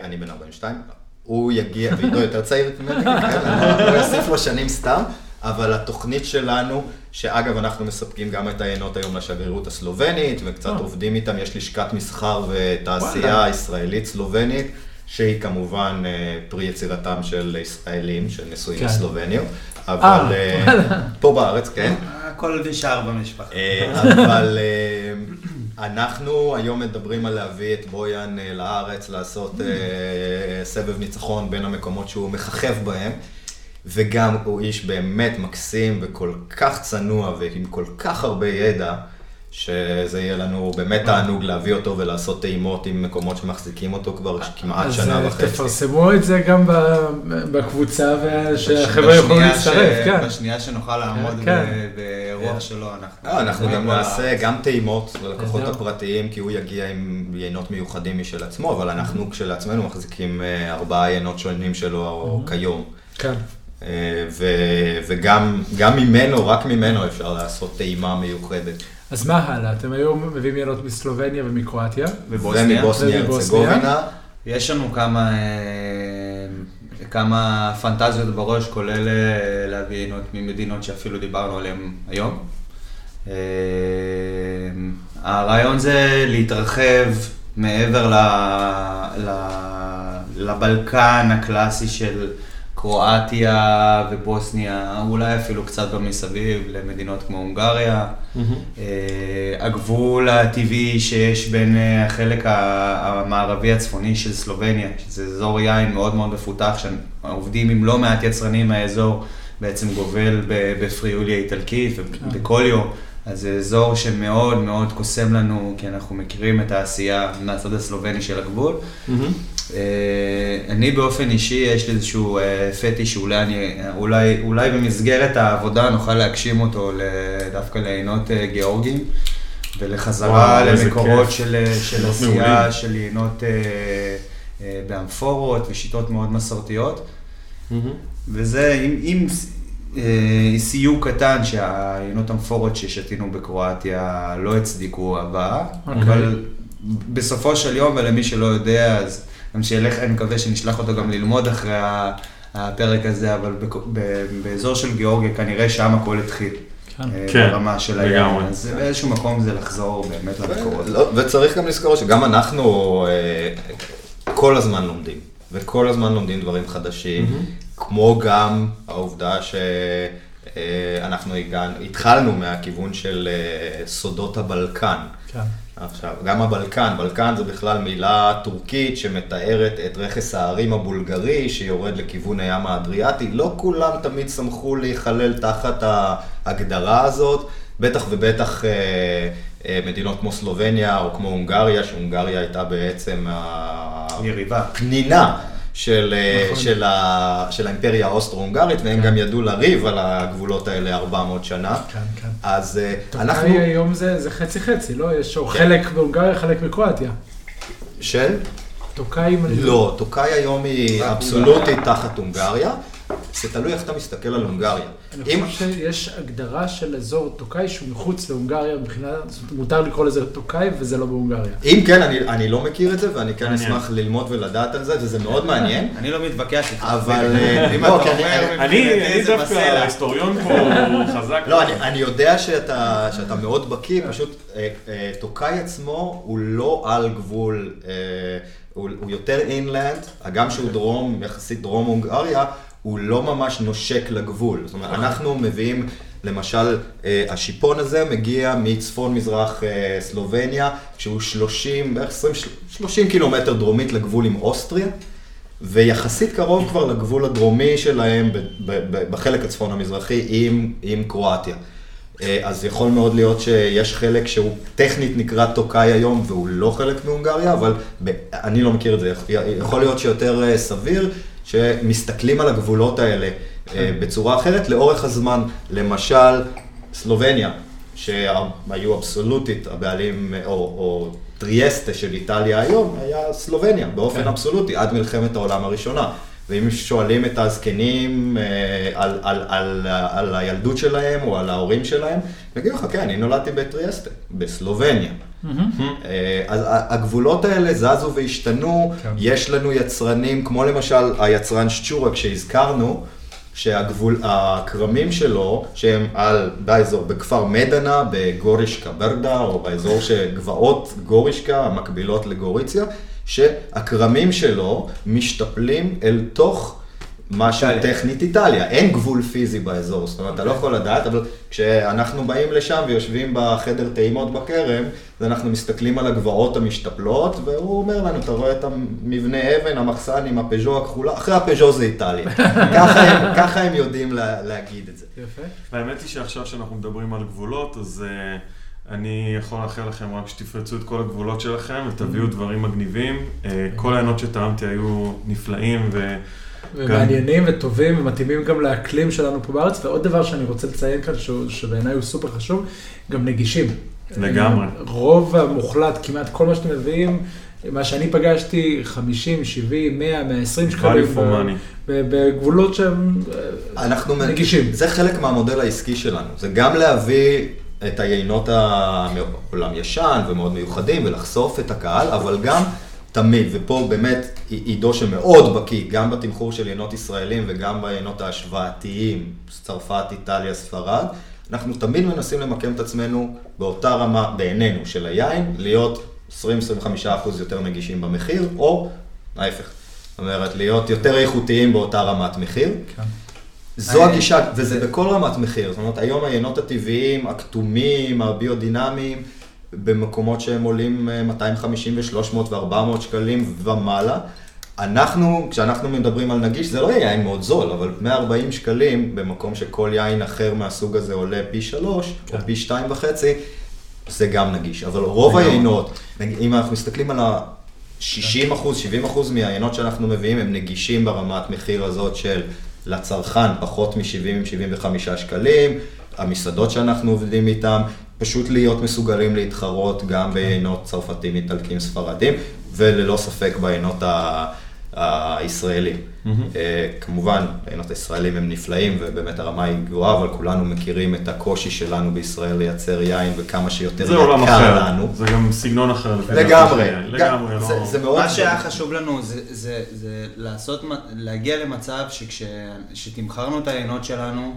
S3: אני בן 42, הוא יגיע, ועידו יותר צעיר ממני, כן, אני לא אוסיף לו שנים סתם, אבל התוכנית שלנו, שאגב אנחנו מספקים גם את העיינות היום לשגרירות הסלובנית, וקצת
S2: אה.
S3: עובדים איתם, יש לשכת מסחר ותעשייה
S2: וואלה.
S3: שהיא כמובן אה, פרי יצירתם של ישראלים, של נשואים
S2: כן.
S3: לסלובניות,
S2: אה,
S3: אבל אה, פה בארץ, כן.
S4: הכל נשאר במשפחה.
S3: אבל אנחנו היום מדברים על להביא את בויאן לארץ, לעשות סבב ניצחון בין המקומות שהוא מככב בהם, וגם הוא איש באמת מקסים וכל כך צנוע ועם כל כך הרבה ידע, שזה יהיה לנו באמת תענוג להביא אותו ולעשות טעימות עם מקומות שמחזיקים אותו כבר כמעט שנה
S2: אז אה,
S3: וחצי.
S2: תפרסמו את זה גם בקבוצה, ושהחבר'ה יוכלו להצטרף, כן.
S4: בשנייה שנוכל לעמוד
S2: כן.
S4: באירוע שלו, אנחנו...
S3: אה, אנחנו גם נעשה. גם טעימות ללקוחות. הפרטיים, כי הוא יגיע עם יינות מיוחדים משל עצמו, אבל אנחנו כשלעצמנו מחזיקים אה, ארבעה יינות שונים שלו כיום.
S2: כן.
S3: אה, ו- וגם גם ממנו, רק ממנו אפשר לעשות טעימה מיוחדת.
S2: אז מה הלאה? אתם היום מביאים יינות מסלובניה ומקרואטיה.
S4: ובוסניה.
S3: ומבוסניה. הרצגובינה.
S4: יש לנו כמה, אה, כמה פנטזיות בראש, כולל אה, להביא עינות ממדינות שאפילו דיברנו עליהן היום. אה, הרעיון זה להתרחב מעבר ל, ל, לבלקן הקלאסי של קרואטיה ובוסניה, אולי אפילו קצת במסביב למדינות כמו הונגריה. אה, הגבול הטבעי שיש בין אה, החלק המערבי הצפוני של סלובניה, שזה אזור יין מאוד מאוד מפותח, שעובדים עם לא מעט יצרנים מהאזור, בעצם גובל בפריוליה איטלקית ובקוליו,
S5: אז זה אזור שמאוד מאוד קוסם לנו, כי אנחנו מכירים את העשייה מהצד הסלובני של הגבול. אה, אני באופן אישי, יש לי איזשהו אה, פטיש שאולי אני, אולי, אולי במסגרת העבודה נוכל להגשים אותו דווקא לעינות אה, גיאורגים, ולחזרה
S1: וואו,
S5: למקורות. של, אה, של עשייה,
S1: מעולים.
S5: של עינות אה, אה, באמפורות ושיטות מאוד מסורתיות. וזה עם, עם אה, סיוג קטן שהעיינות המפורות ששתינו בקרואטיה לא הצדיקו הבאה,
S2: אוקיי.
S5: אבל בסופו של יום, ולמי שלא יודע, אז גם שילך, אני מקווה שנשלח אותו גם ללמוד אחרי הפרק הזה, אבל בק- ב- באזור של גיאורגיה כנראה שם הכל התחיל.
S2: כן.
S5: אה,
S1: כן,
S5: ברמה של. הים, אז באיזשהו מקום זה לחזור באמת למקורות.
S3: לא, וצריך גם לזכור שגם אנחנו אה, כל הזמן לומדים, וכל הזמן לומדים דברים חדשים, כמו גם העובדה שאנחנו הגענו, התחלנו מהכיוון של אה, סודות הבלקן.
S2: כן.
S3: עכשיו, גם הבלקן, בלקן זה בכלל מילה טורקית שמתארת את רכס ההרים הבולגרי שיורד לכיוון הים האדריאטי. לא כולם תמיד שמחו להיכלל תחת ההגדרה הזאת, בטח ובטח אה, אה, מדינות כמו סלובניה או כמו הונגריה, שהונגריה הייתה בעצם
S5: יריבה.
S3: הפנינה. של, אה,
S2: נכון.
S3: של, ה, של האימפריה האוסטרו-הונגרית, והם גם ידעו לריב על הגבולות האלה 400 שנה.
S2: כן, כן.
S3: אז אה,
S2: אנחנו...
S3: אנחנו...
S2: היום זה זה חצי חצי, לא? יש
S3: כן.
S2: חלק בהונגריה, חלק בקרואטיה.
S3: של?
S2: טוקאים... אני-
S3: לא, טוקאי היום היא אבסולוטית תחת הונגריה. זה תלוי איך אתה מסתכל על הונגריה.
S2: אני
S3: אם,
S2: חושב שיש הגדרה של אזור טוקאי שהוא מחוץ להונגריה, מבחינת, מותר לקרוא לזה טוקאי וזה לא בהונגריה.
S3: אם כן, אני, אני לא מכיר את זה, ואני כן. אשמח ללמוד ולדעת על זה, וזה מאוד מעניין.
S5: אני לא מתווכח איתך.
S3: אבל,
S5: זה-
S3: אה,
S5: אם
S3: לא,
S5: אתה אומר,
S1: אני דווקא. ההיסטוריון פה הוא חזק.
S3: לא, אני, אני יודע שאתה, מאוד בקיא, פשוט אה, אה, טוקאי עצמו הוא לא על גבול, אה, הוא, הוא יותר אינלנד, הגם שהוא דרום, יחסית דרום הונגריה, הוא לא ממש נושק לגבול. זאת אומרת, אנחנו מביאים, למשל, אה, השיפון הזה מגיע מצפון מזרח אה, סלובניה, שהוא 30, בערך 20, 30 קילומטר דרומית לגבול עם אוסטריה. ויחסית קרוב כבר לגבול הדרומי שלהם בחלק הצפון המזרחי עם, עם קרואטיה. אה, אז יכול מאוד להיות שיש חלק שהוא טכנית נקרא טוקאי היום והוא לא חלק מהונגריה, אבל אני לא מכיר את זה. יכול להיות שיותר סביר שמסתכלים על הגבולות האלה אה, בצורה אחרת לאורך הזמן. למשל, סלובניה, שהיו אבסולוטית הבעלים, או, או טריאסטה של איטליה היום, היה סלובניה באופן
S2: כן.
S3: אבסולוטי עד מלחמת העולם הראשונה. ואם שואלים את הזקנים אה, על, על, על, על הילדות שלהם או על ההורים שלהם, הם יגידו לך, כן, אני נולדתי בטריאסטה, בסלובניה. אה, אז הגבולות האלה זזו והשתנו,
S2: כן.
S3: יש לנו יצרנים, כמו למשל היצרן שצ'ורק שהזכרנו, שהגבול, הכרמים שלו, שהם על, באזור, בכפר מדנה, בגורישקה ברדה, או באזור שגבעות גורישקה, המקבילות לגוריציה, שהכרמים שלו משתפלים אל תוך מה שהוא
S5: איטליה.
S3: טכנית איטליה. אין גבול פיזי באזור, זאת אומרת, אתה לא יכול לדעת, אבל כשאנחנו באים לשם ויושבים בחדר טעימות בכרם, אז אנחנו מסתכלים על הגבעות המשתפלות, והוא אומר לנו, אתה רואה את המבנה אבן, המחסן עם הפז'ו הכחולה, אחרי הפז'ו זה איטליה. ככה, הם, ככה הם יודעים לה, להגיד את זה.
S2: יפה.
S1: והאמת היא שעכשיו שאנחנו מדברים על גבולות, אז uh, אני יכול לאחל לכם רק שתפרצו את כל הגבולות שלכם ותביאו דברים מגניבים. Uh, כל העיינות שטעמתי היו נפלאים ו...
S2: ומעניינים וטובים ומתאימים גם לאקלים שלנו פה בארץ. ועוד דבר שאני רוצה לציין כאן, שהוא- שבעיניי הוא סופר חשוב, גם נגישים.
S1: לגמרי.
S2: רוב המוחלט, כמעט כל מה שאתם מביאים, מה שאני פגשתי, 50, 70, 100, 120 שקלים. בגבולות שהם אה,
S3: אנחנו...
S2: נגישים.
S3: זה חלק מהמודל העסקי שלנו. זה גם להביא את היינות העולם ישן ומאוד מיוחדים ולחשוף את הקהל, אבל גם תמיד, ופה באמת עידו שמאוד בקיא, גם בתמחור של יינות ישראלים וגם ביינות ההשוואתיים, צרפת, איטליה, ספרד, אנחנו תמיד מנסים למקם את עצמנו באותה רמה, בעינינו, של היין, להיות 20-25% יותר נגישים במחיר, או ההפך. זאת אומרת, להיות יותר איכותיים באותה רמת מחיר.
S2: כן.
S3: זו
S5: אני-
S3: הגישה, וזה בכל רמת מחיר. זאת אומרת, היום היינות הטבעיים, הכתומים, הביודינמיים, במקומות שהם עולים אה, 250 ו-300 ו-400 שקלים ומעלה, אנחנו, כשאנחנו מדברים על נגיש, זה לא יהיה יין מאוד זול, אבל 140 שקלים, במקום שכל יין אחר מהסוג הזה עולה פי שלוש, או פי שתיים וחצי, זה גם נגיש. אבל רוב היינות, אם אנחנו מסתכלים על ה-60 אחוז, 70 אחוז מהיינות שאנחנו מביאים, הם נגישים ברמת מחיר הזאת של לצרכן פחות מ-70-75 שקלים, המסעדות שאנחנו עובדים איתן, פשוט להיות מסוגלים להתחרות גם ביינות צרפתים, איטלקים, ספרדים, וללא ספק ביינות ה... הישראלים. Mm-hmm. כמובן, היינות הישראלים הם נפלאים ובאמת הרמה היא גבוהה, אבל כולנו מכירים את הקושי שלנו בישראל לייצר יין וכמה שיותר
S1: זה עולם
S3: יקר
S1: אחר,
S3: לנו.
S1: זה גם סגנון אחר.
S3: לגמרי,
S1: דעתי. לגמרי,
S3: גם-
S1: לא...
S3: זה- זה מאוד...
S4: מה שהיה חשוב לנו זה, זה, זה לעשות, להגיע למצב שכשתמכרנו את היינות שלנו,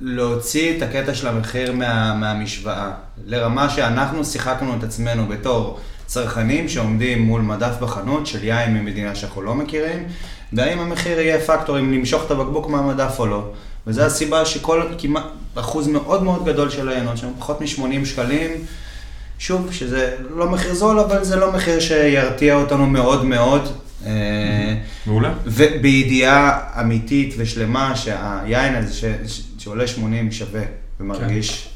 S4: להוציא את הקטע של המחיר מה, מהמשוואה, לרמה שאנחנו שיחקנו את עצמנו בתור צרכנים שעומדים מול מדף בחנות של יין ממדינה שאנחנו לא מכירים, והאם המחיר יהיה פקטור אם נמשוך את הבקבוק מהמדף או לא. וזו הסיבה שכל, כמעט, אחוז מאוד מאוד גדול של היינות, שם פחות מ-80 שקלים, שוב, שזה לא מחיר זול, אבל זה לא מחיר שירתיע אותנו מאוד מאוד. אה,
S1: מעולה.
S4: ובידיעה אמיתית ושלמה שהיין הזה ש, ש, שעולה 80 שווה ומרגיש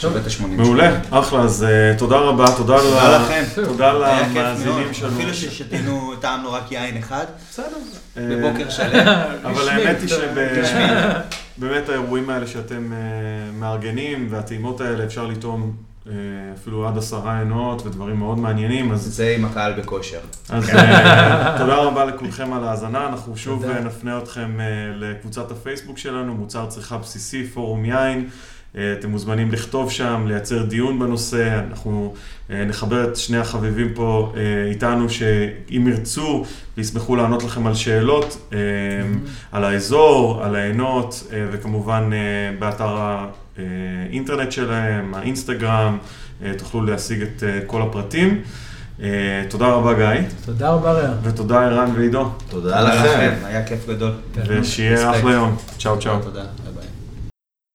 S4: שווה את ה-80
S1: מעולה, אחלה, אז אה, תודה רבה, תודה
S4: תודה לכם.
S1: תודה למאזינים. שלנו.
S4: אפילו ששתינו, טעמנו רק יין אחד,
S1: בסדר. אה,
S4: בבוקר שלם.
S1: אבל האמת היא. שבאמת האירועים האלה שאתם אה, מארגנים והטעימות האלה אפשר לטעום אה, אפילו עד עשרה עינות ודברים מאוד מעניינים, אז
S4: זה עם הקהל בכושר.
S1: אז אה, תודה רבה לכולכם על ההאזנה, אנחנו שוב
S2: תודה.
S1: אה, נפנה אתכם אה, לקבוצת הפייסבוק שלנו, מוצר צריכה בסיסי, פורום יין. אה, אתם מוזמנים לכתוב שם, לייצר דיון בנושא, אנחנו אה, נחבר את שני החביבים פה אה, איתנו, שאם ירצו וישמחו לענות לכם על שאלות, אה, על האזור, על העינות, אה, וכמובן אה, באתר האינטרנט שלהם, האינסטגרם, אה, תוכלו להשיג את אה, כל הפרטים. אה, תודה רבה גיא,
S2: תודה רבה רע.
S1: ותודה ערן ועידו,
S3: תודה לכם.
S4: היה כיף גדול.
S1: ושיהיה
S4: רספקט.
S1: אחלה יום. צ'או צ'או.
S4: תודה, ביי ביי.